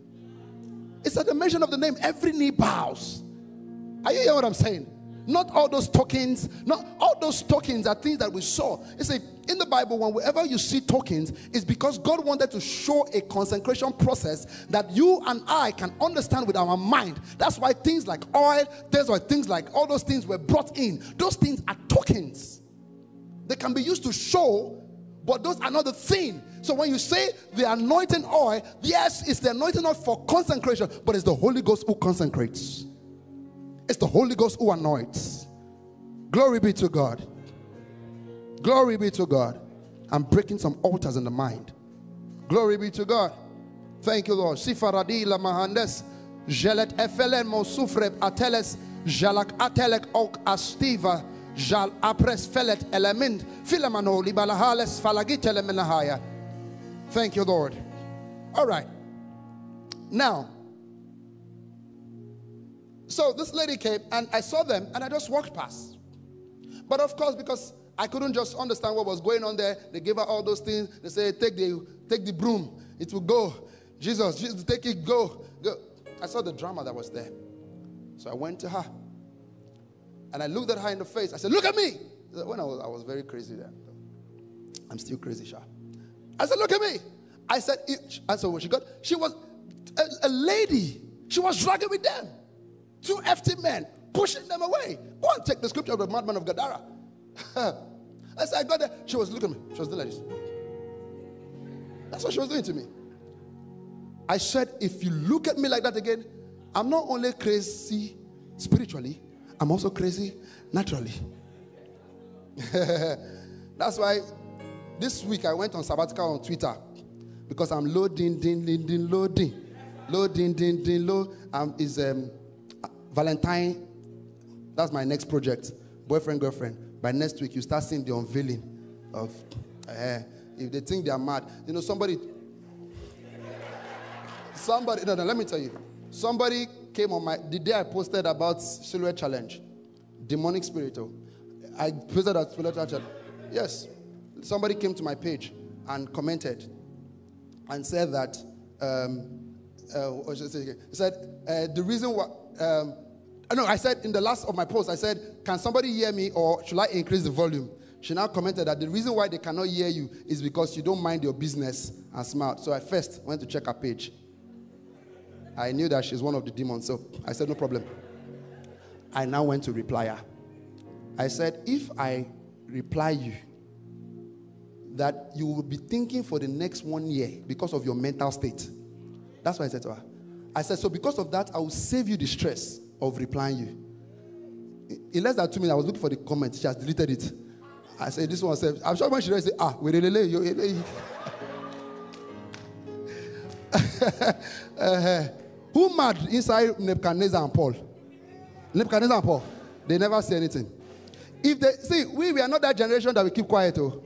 It's at the mention of the name, every knee bows. Are you hearing what I'm saying? Not all those tokens, not all those tokens are things that we saw. It's a in the Bible, whenever you see tokens, it's because God wanted to show a consecration process that you and I can understand with our mind. That's why things like oil, that's why things like all those things were brought in. Those things are tokens. They can be used to show, but those are not the thing. So when you say the anointing oil, yes, it's the anointing oil for consecration, but it's the Holy Ghost who consecrates. It's the Holy Ghost who anoints. Glory be to God. Glory be to God. I'm breaking some altars in the mind. Glory be to God. Thank you, Lord. Sifaradila mahandes. Jelet efelen mo sufreb ateles. Jalak atelek ok astiva. Jal apres felet element. Filamano libalahales falagitele menahaya. Thank you, Lord. All right. Now, so this lady came and I saw them and I just walked past. But of course, because I couldn't just understand what was going on there. They gave her all those things. They said, take the, take the broom. It will go. Jesus, Jesus, take it, go. go. I saw the drama that was there. So I went to her. And I looked at her in the face. I said, look at me. When I was, I was very crazy then. I'm still crazy, Sha. I said, look at me. I said, and so when she got, she was a, a lady. She was dragging with them. Two FT men pushing them away. Go and take the scripture of the madman of Gadara. I said, I got there. She was looking at me. She was doing like this. That's what she was doing to me. I said, if you look at me like that again, I'm not only crazy spiritually, I'm also crazy naturally. That's why this week I went on sabbatical on Twitter because I'm loading, ding, ding, ding, loading, loading, ding, ding, load. Um, is um, Valentine. That's my next project. Boyfriend, girlfriend. By next week, you start seeing the unveiling of. Uh, if they think they are mad, you know, somebody. Somebody, no, no, let me tell you. Somebody came on my, the day I posted about Silhouette Challenge, demonic spiritual. Oh. I posted that Silhouette Challenge. Yes. Somebody came to my page and commented and said that, um, uh, what should I say He said, uh, the reason why, um, uh, no, I said in the last of my post, I said, can somebody hear me or should I increase the volume? She now commented that the reason why they cannot hear you is because you don't mind your business and smart. So I first went to check her page. I knew that she's one of the demons, so I said, no problem. I now went to reply her. I said, if I reply you, that you will be thinking for the next one year because of your mental state. That's what I said to her. I said, so because of that, I will save you the stress of replying you. In less than two minutes, I was looking for the comment. She has deleted it. I said, this one said, I'm sure when she read, say, ah, we really you. who mad inside Nebuchadnezzar and Paul? Nebuchadnezzar and Paul. They never say anything. If they see, we, we are not that generation that we keep quiet. Oh.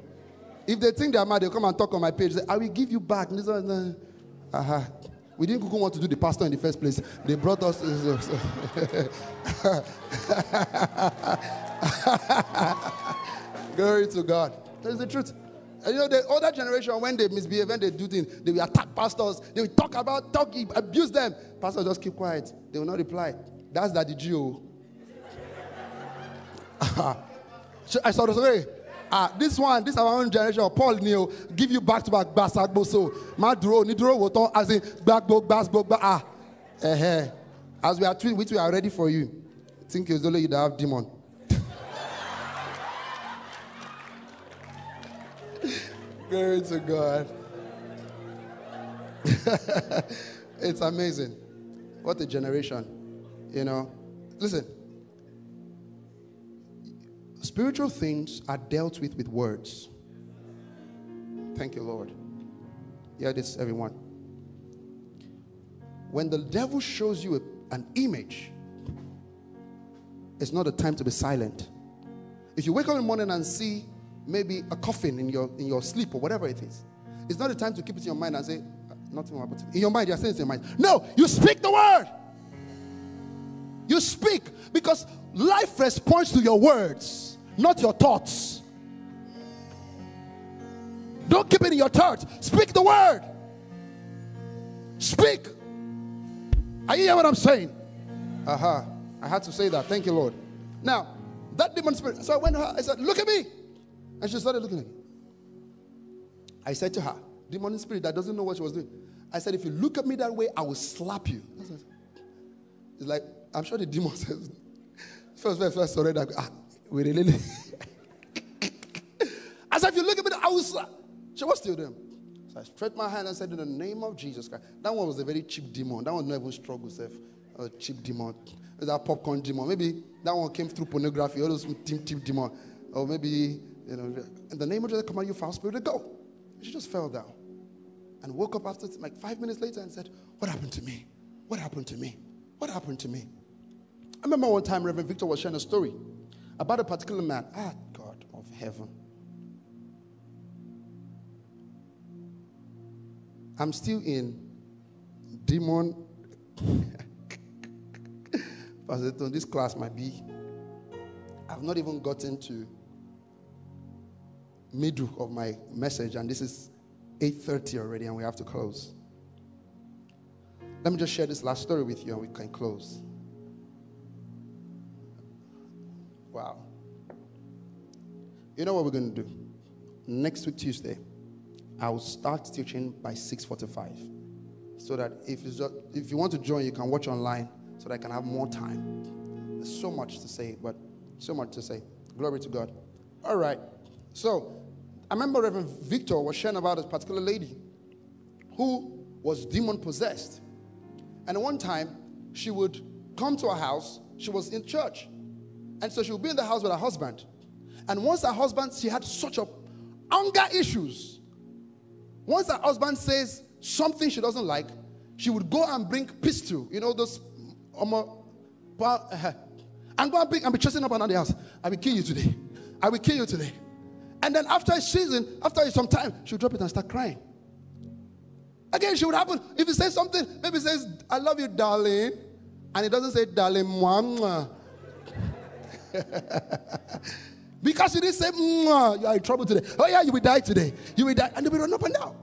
If they think they are mad, they'll come and talk on my page. Say, I will give you back. Uh-huh. We didn't want to do the pastor in the first place. They brought us. Glory to God. That's the truth. And you know, the older generation, when they misbehave, when they do things, they will attack pastors. They will talk about, talk, abuse them. Pastors just keep quiet. They will not reply. That's that the Jew. I saw the story. Ah, this one, this our own generation. Of Paul Neil give you back to back gbasagbo so. Maduro, niduro woton as in gbagbo gbasbo gba ah. As we are tweet, which we are ready for you. Think it's only you that have demon. Glory to God. it's amazing. What a generation. You know. Listen. Spiritual things are dealt with with words. Thank you, Lord. Hear this, everyone. When the devil shows you a, an image, it's not a time to be silent. If you wake up in the morning and see maybe a coffin in your in your sleep or whatever it is, it's not a time to keep it in your mind and say, uh, nothing will happen to me. In your mind, you're saying it in your mind. No, you speak the word. You speak because life responds to your words not your thoughts. Don't keep it in your thoughts. Speak the word. Speak. Are you hear what I'm saying? Aha. Uh-huh. I had to say that. Thank you, Lord. Now, that demon spirit. So I went to her. I said, Look at me. And she started looking at me. I said to her, Demon spirit that doesn't know what she was doing. I said, If you look at me that way, I will slap you. It's like, I'm sure the demon says, First, first, first, surrender. Ah, we really. As if you look at me, I was. She was still there. So I stretched my hand and said, In the name of Jesus Christ. That one was a very cheap demon. That one not even struggle, self. A cheap demon. Is That popcorn demon. Maybe that one came through pornography, all those cheap, cheap demon. Or maybe, you know, in the name of Jesus, come command you foul spirit to go. She just fell down and woke up after like five minutes later and said, What happened to me? What happened to me? What happened to me? I remember one time Reverend Victor was sharing a story about a particular man. Ah, God of heaven. I'm still in demon. Pastor this class might be. I've not even gotten to middle of my message, and this is 8:30 already, and we have to close. Let me just share this last story with you, and we can close. Wow. You know what we're going to do? Next week, Tuesday, I will start teaching by 6:45, so that if you if you want to join, you can watch online, so that I can have more time. There's so much to say, but so much to say. Glory to God. All right. So, I remember Reverend Victor was sharing about this particular lady who was demon possessed. And one time, she would come to our house. She was in church. And so she would be in the house with her husband. And once her husband, she had such a anger issues. Once her husband says something she doesn't like, she would go and bring pistol, you know, those um, uh, and go and bring and be chasing up another house. I will kill you today. I will kill you today. And then after a season, after some time, she'll drop it and start crying. Again, she would happen. If he says something, maybe says, I love you, darling. And he doesn't say, darling, mwah, because he didn't say, you are in trouble today. Oh, yeah, you will die today. You will die. And they will run up and down.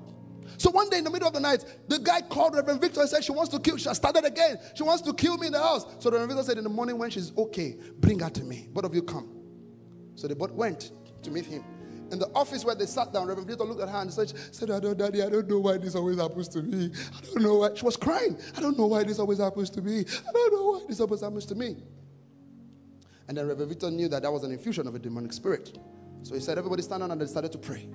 So one day in the middle of the night, the guy called Reverend Victor and said, She wants to kill. She started again. She wants to kill me in the house. So the Reverend Victor said, In the morning when she's okay, bring her to me. Both of you come. So they both went to meet him in the office where they sat down, Reverend Victor looked at her and said, said, I don't, Daddy, I don't know why this always happens to me. I don't know why. She was crying. I don't know why this always happens to me. I don't know why this always happens to me. And then Reverend Victor knew that that was an infusion of a demonic spirit. So he said, Everybody stand on and they started to pray.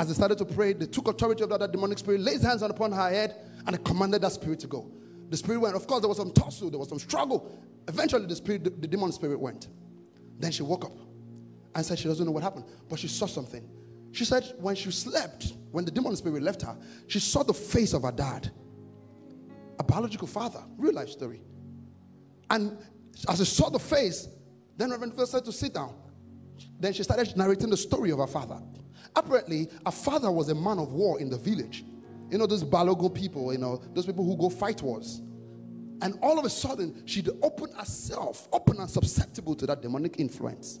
As they started to pray, they took authority of that demonic spirit, laid hands upon her head, and commanded that spirit to go. The spirit went. Of course, there was some tussle, there was some struggle. Eventually, the spirit, the, the demon spirit went. Then she woke up and said she doesn't know what happened, but she saw something. She said when she slept, when the demon spirit left her, she saw the face of her dad, a biological father, real life story. And as she saw the face, then Reverend Phil said to sit down. Then she started narrating the story of her father. Apparently, her father was a man of war in the village. You know, those Balogun people, you know, those people who go fight wars. And all of a sudden, she'd open herself, open and susceptible to that demonic influence.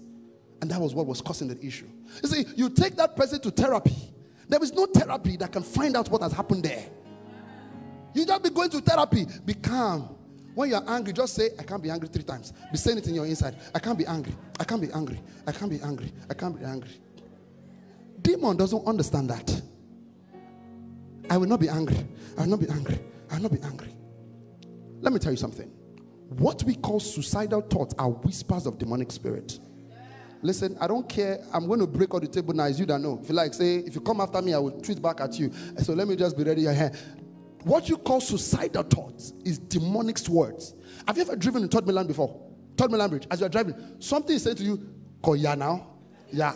And that was what was causing the issue. You see, you take that person to therapy. There is no therapy that can find out what has happened there. You just be going to therapy. Be calm. When you're angry, just say, I can't be angry three times. Be saying it in your inside. I can't be angry. I can't be angry. I can't be angry. I can't be angry. Demon doesn't understand that. I will not be angry. I will not be angry. I will not be angry. Let me tell you something. What we call suicidal thoughts are whispers of demonic spirit. Listen, I don't care. I'm going to break all the table now. It's you that know. If you like, say, if you come after me, I will tweet back at you. So let me just be ready here. What you call suicidal thoughts is demonic words. Have you ever driven in Third Mainland before? Third Mainland Bridge. As you're driving, something is saying to you, "Call ya now." Yeah.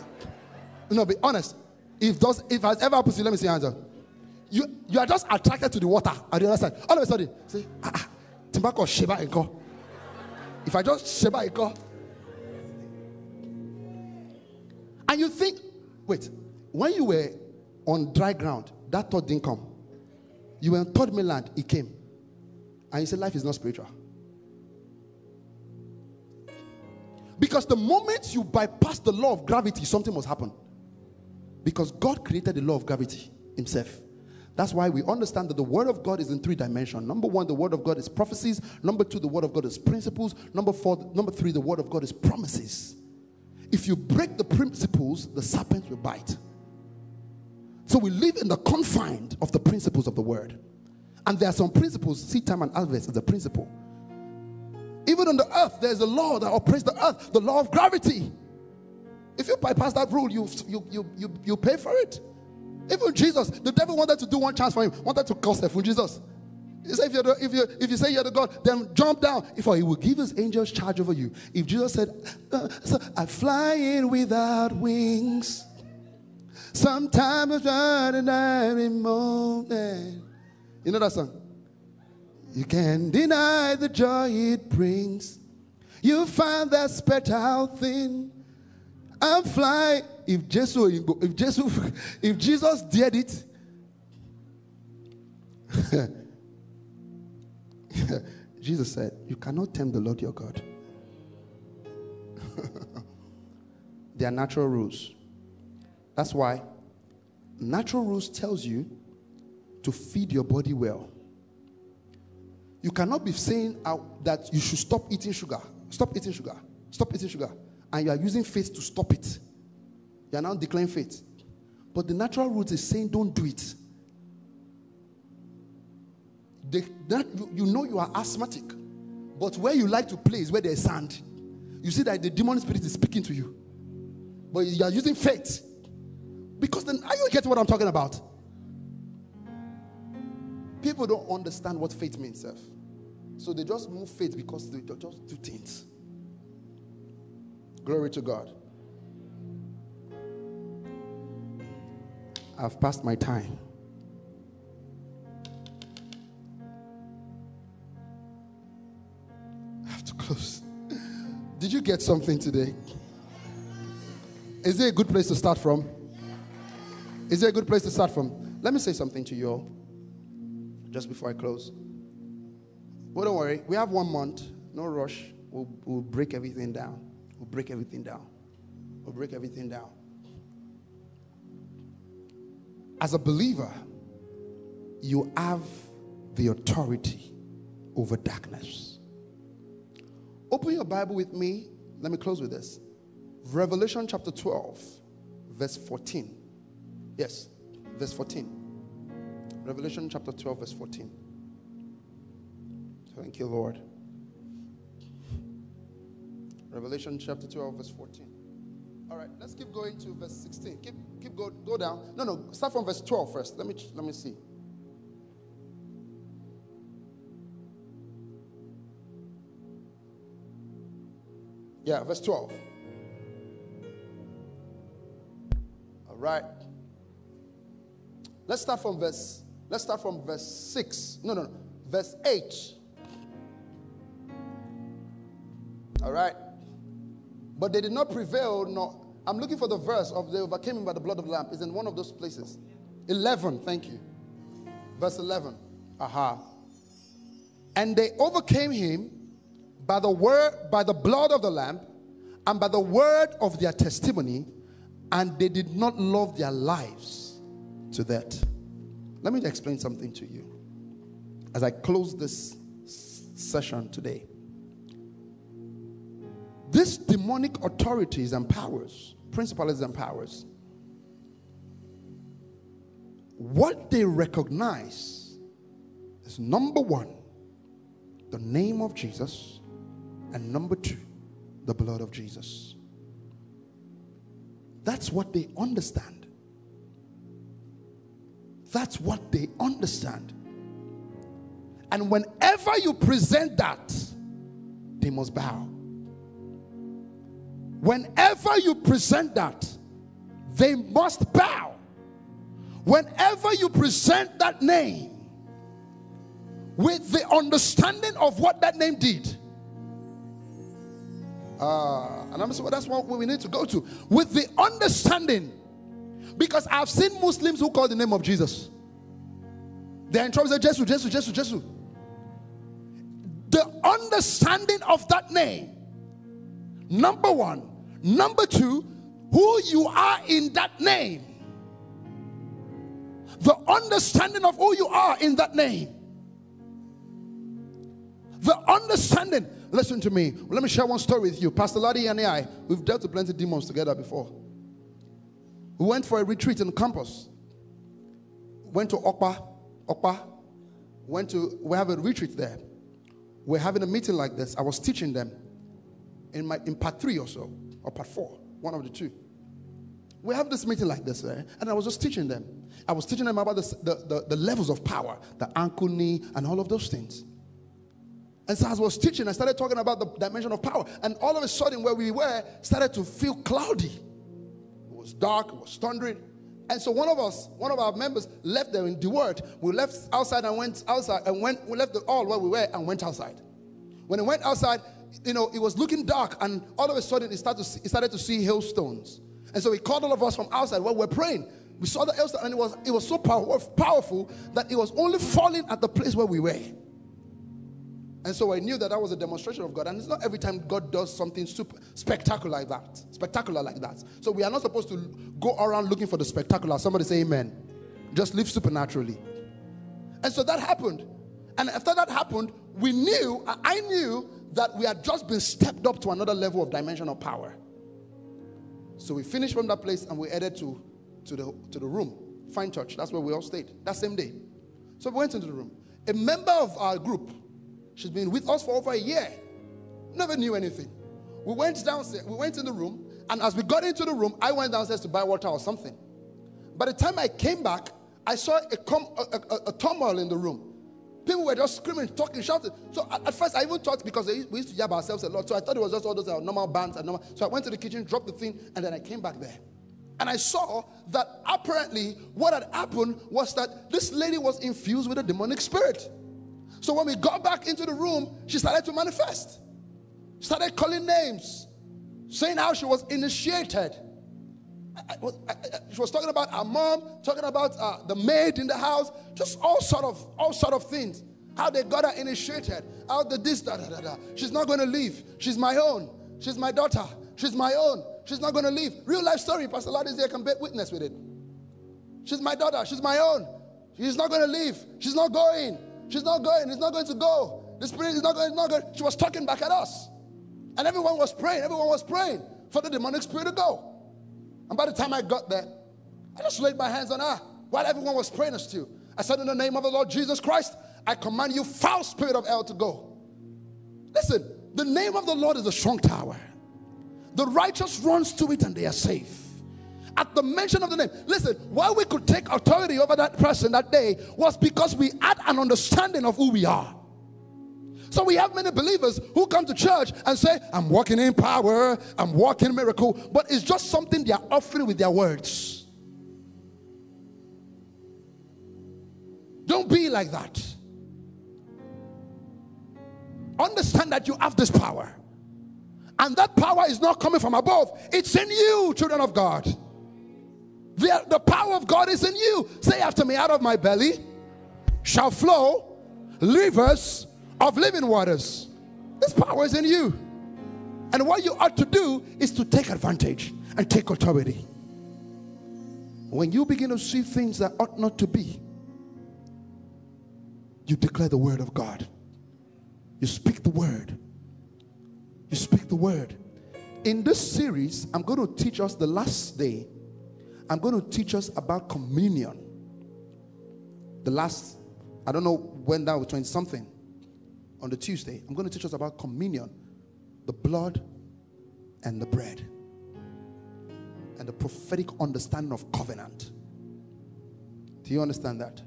No, be honest. If those, if has ever happened to you, let me see your answer. You you are just attracted to the water at the other side. All of a sudden, say, ah Timbako Sheba Eko. If I just Sheba Eko, And you think, wait, when you were on dry ground, that thought didn't come. You were on third mainland, it came. And you said life is not spiritual. Because the moment you bypass the law of gravity, something must happen. Because God created the law of gravity Himself. That's why we understand that the Word of God is in three dimensions. Number one, the Word of God is prophecies. Number two, the Word of God is principles. Number four, number three, the Word of God is promises. If you break the principles, the serpent will bite. So we live in the confines of the principles of the word. And there are some principles, seed time and harvest is a principle. Even on the earth, there's a law that operates the earth, the law of gravity. If you bypass that rule, you, you, you, you, you pay for it. Even Jesus, the devil wanted to do one chance for him, wanted to curse for Jesus. He said, if, you're the, if, you if you say you're the God, then jump down. If he will give his angels charge over you. If Jesus said, uh, so I fly in without wings, sometimes I'm every moment. You know that song? You can't deny the joy it brings. You find that special thing. I'm flying. If Jesus, if Jesus, if Jesus did it, Jesus said, You cannot tempt the Lord your God. there are natural rules. That's why natural rules tells you to feed your body well. You cannot be saying that you should stop eating sugar. Stop eating sugar. Stop eating sugar. And you are using faith to stop it. You are now declaring faith. But the natural root is saying don't do it. The, that, you, you know you are asthmatic. But where you like to play is where there's sand. You see that the demon spirit is speaking to you. But you are using faith. Because then, are you getting what I'm talking about? People don't understand what faith means, self. So they just move faith because they just do things. Glory to God. I've passed my time. I have to close. Did you get something today? Is it a good place to start from? Is it a good place to start from? Let me say something to you all just before I close. Well, don't worry. We have one month. No rush. We'll, we'll break everything down. We'll break everything down. We'll break everything down. As a believer, you have the authority over darkness. Open your Bible with me. Let me close with this. Revelation chapter 12, verse 14. Yes, verse 14. Revelation chapter 12, verse 14. Thank you, Lord. Revelation chapter 12, verse 14. All right, let's keep going to verse 16. Keep, keep go, go down. No, no, start from verse 12 first. Let me, let me see. Yeah, verse 12. All right. Let's start from verse, let's start from verse 6. No, no, no. Verse 8. All right. But they did not prevail, nor I'm looking for the verse of they overcame him by the blood of the Lamb. Is in one of those places. 11, thank you. Verse 11. Aha. And they overcame him by the word, by the blood of the Lamb, and by the word of their testimony, and they did not love their lives to that. Let me explain something to you as I close this session today. These demonic authorities and powers, principalities and powers, what they recognize is number one, the name of Jesus, and number two, the blood of Jesus. That's what they understand. That's what they understand. And whenever you present that, they must bow. Whenever you present that, they must bow. Whenever you present that name with the understanding of what that name did, uh, and I'm saying well, that's what we need to go to with the understanding. Because I've seen Muslims who call the name of Jesus. They're in trouble. Say Jesus, Jesus, Jesus, Jesus. The understanding of that name. Number one, Number two, who you are in that name. The understanding of who you are in that name. The understanding. Listen to me. Let me share one story with you. Pastor Ladi and I, we've dealt with plenty of demons together before. We went for a retreat in campus. Went to Okpa. Okpa. Went to, we have a retreat there. We're having a meeting like this. I was teaching them in my in part three or so or part four, one of the two. We have this meeting like this, eh? and I was just teaching them. I was teaching them about the, the, the, the levels of power, the ankle, knee, and all of those things. And so as I was teaching, I started talking about the dimension of power. And all of a sudden, where we were started to feel cloudy. It was dark, it was thundering. And so one of us, one of our members left there in the word. We left outside and went outside and went, we left the all where we were and went outside. When we went outside, you know, it was looking dark, and all of a sudden, he started to see, he started to see hailstones. And so he called all of us from outside while we're praying. We saw the hailstone, and it was it was so power, powerful that it was only falling at the place where we were. And so I knew that that was a demonstration of God. And it's not every time God does something super spectacular like that. Spectacular like that. So we are not supposed to go around looking for the spectacular. Somebody say amen. Just live supernaturally. And so that happened. And after that happened, we knew, I knew that we had just been stepped up to another level of dimension of power. So we finished from that place and we headed to, to, the, to the room, Fine Touch. That's where we all stayed that same day. So we went into the room. A member of our group, she's been with us for over a year, never knew anything. We went downstairs, we went in the room, and as we got into the room, I went downstairs to buy water or something. By the time I came back, I saw a, com- a, a, a turmoil in the room. People were just screaming, talking, shouting. So at, at first, I even thought because they, we used to yab ourselves a lot. So I thought it was just all those uh, normal bands and normal. So I went to the kitchen, dropped the thing, and then I came back there. And I saw that apparently what had happened was that this lady was infused with a demonic spirit. So when we got back into the room, she started to manifest. She started calling names, saying how she was initiated. I, I, I, she was talking about her mom, talking about uh, the maid in the house, just all sort of all sort of things. How they got her initiated, how the this da da da da. She's not going to leave. She's my own. She's my daughter. She's my own. She's not going to leave. Real life story. Pastor Ladis here can bear witness with it. She's my daughter. She's my own. She's not going to leave. She's not going. She's not going. He's not going to go. The spirit is not going. Not going. She was talking back at us, and everyone was praying. Everyone was praying for the demonic spirit to go. And by the time I got there, I just laid my hands on her while everyone was praying still. I said, In the name of the Lord Jesus Christ, I command you, foul spirit of hell, to go. Listen, the name of the Lord is a strong tower. The righteous runs to it and they are safe. At the mention of the name, listen, why we could take authority over that person that day was because we had an understanding of who we are. So we have many believers who come to church and say, I'm walking in power, I'm walking miracle, but it's just something they are offering with their words. Don't be like that. Understand that you have this power. And that power is not coming from above, it's in you, children of God. The, the power of God is in you. Say after me, out of my belly shall flow rivers of living waters. This power is in you. And what you ought to do is to take advantage and take authority. When you begin to see things that ought not to be, you declare the word of God. You speak the word. You speak the word. In this series, I'm going to teach us the last day. I'm going to teach us about communion. The last, I don't know when that was 20 something on the Tuesday, I'm going to teach us about communion, the blood and the bread, and the prophetic understanding of covenant. Do you understand that?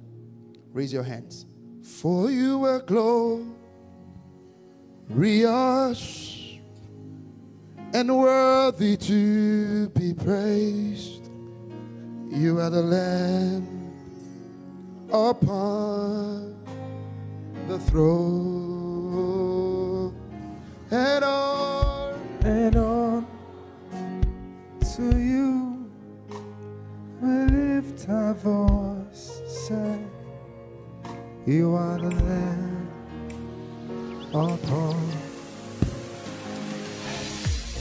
Raise your hands. For you are glorious and worthy to be praised. You are the Lamb upon the throne. And on. And on. To you we lift our voice say you are the lamb upon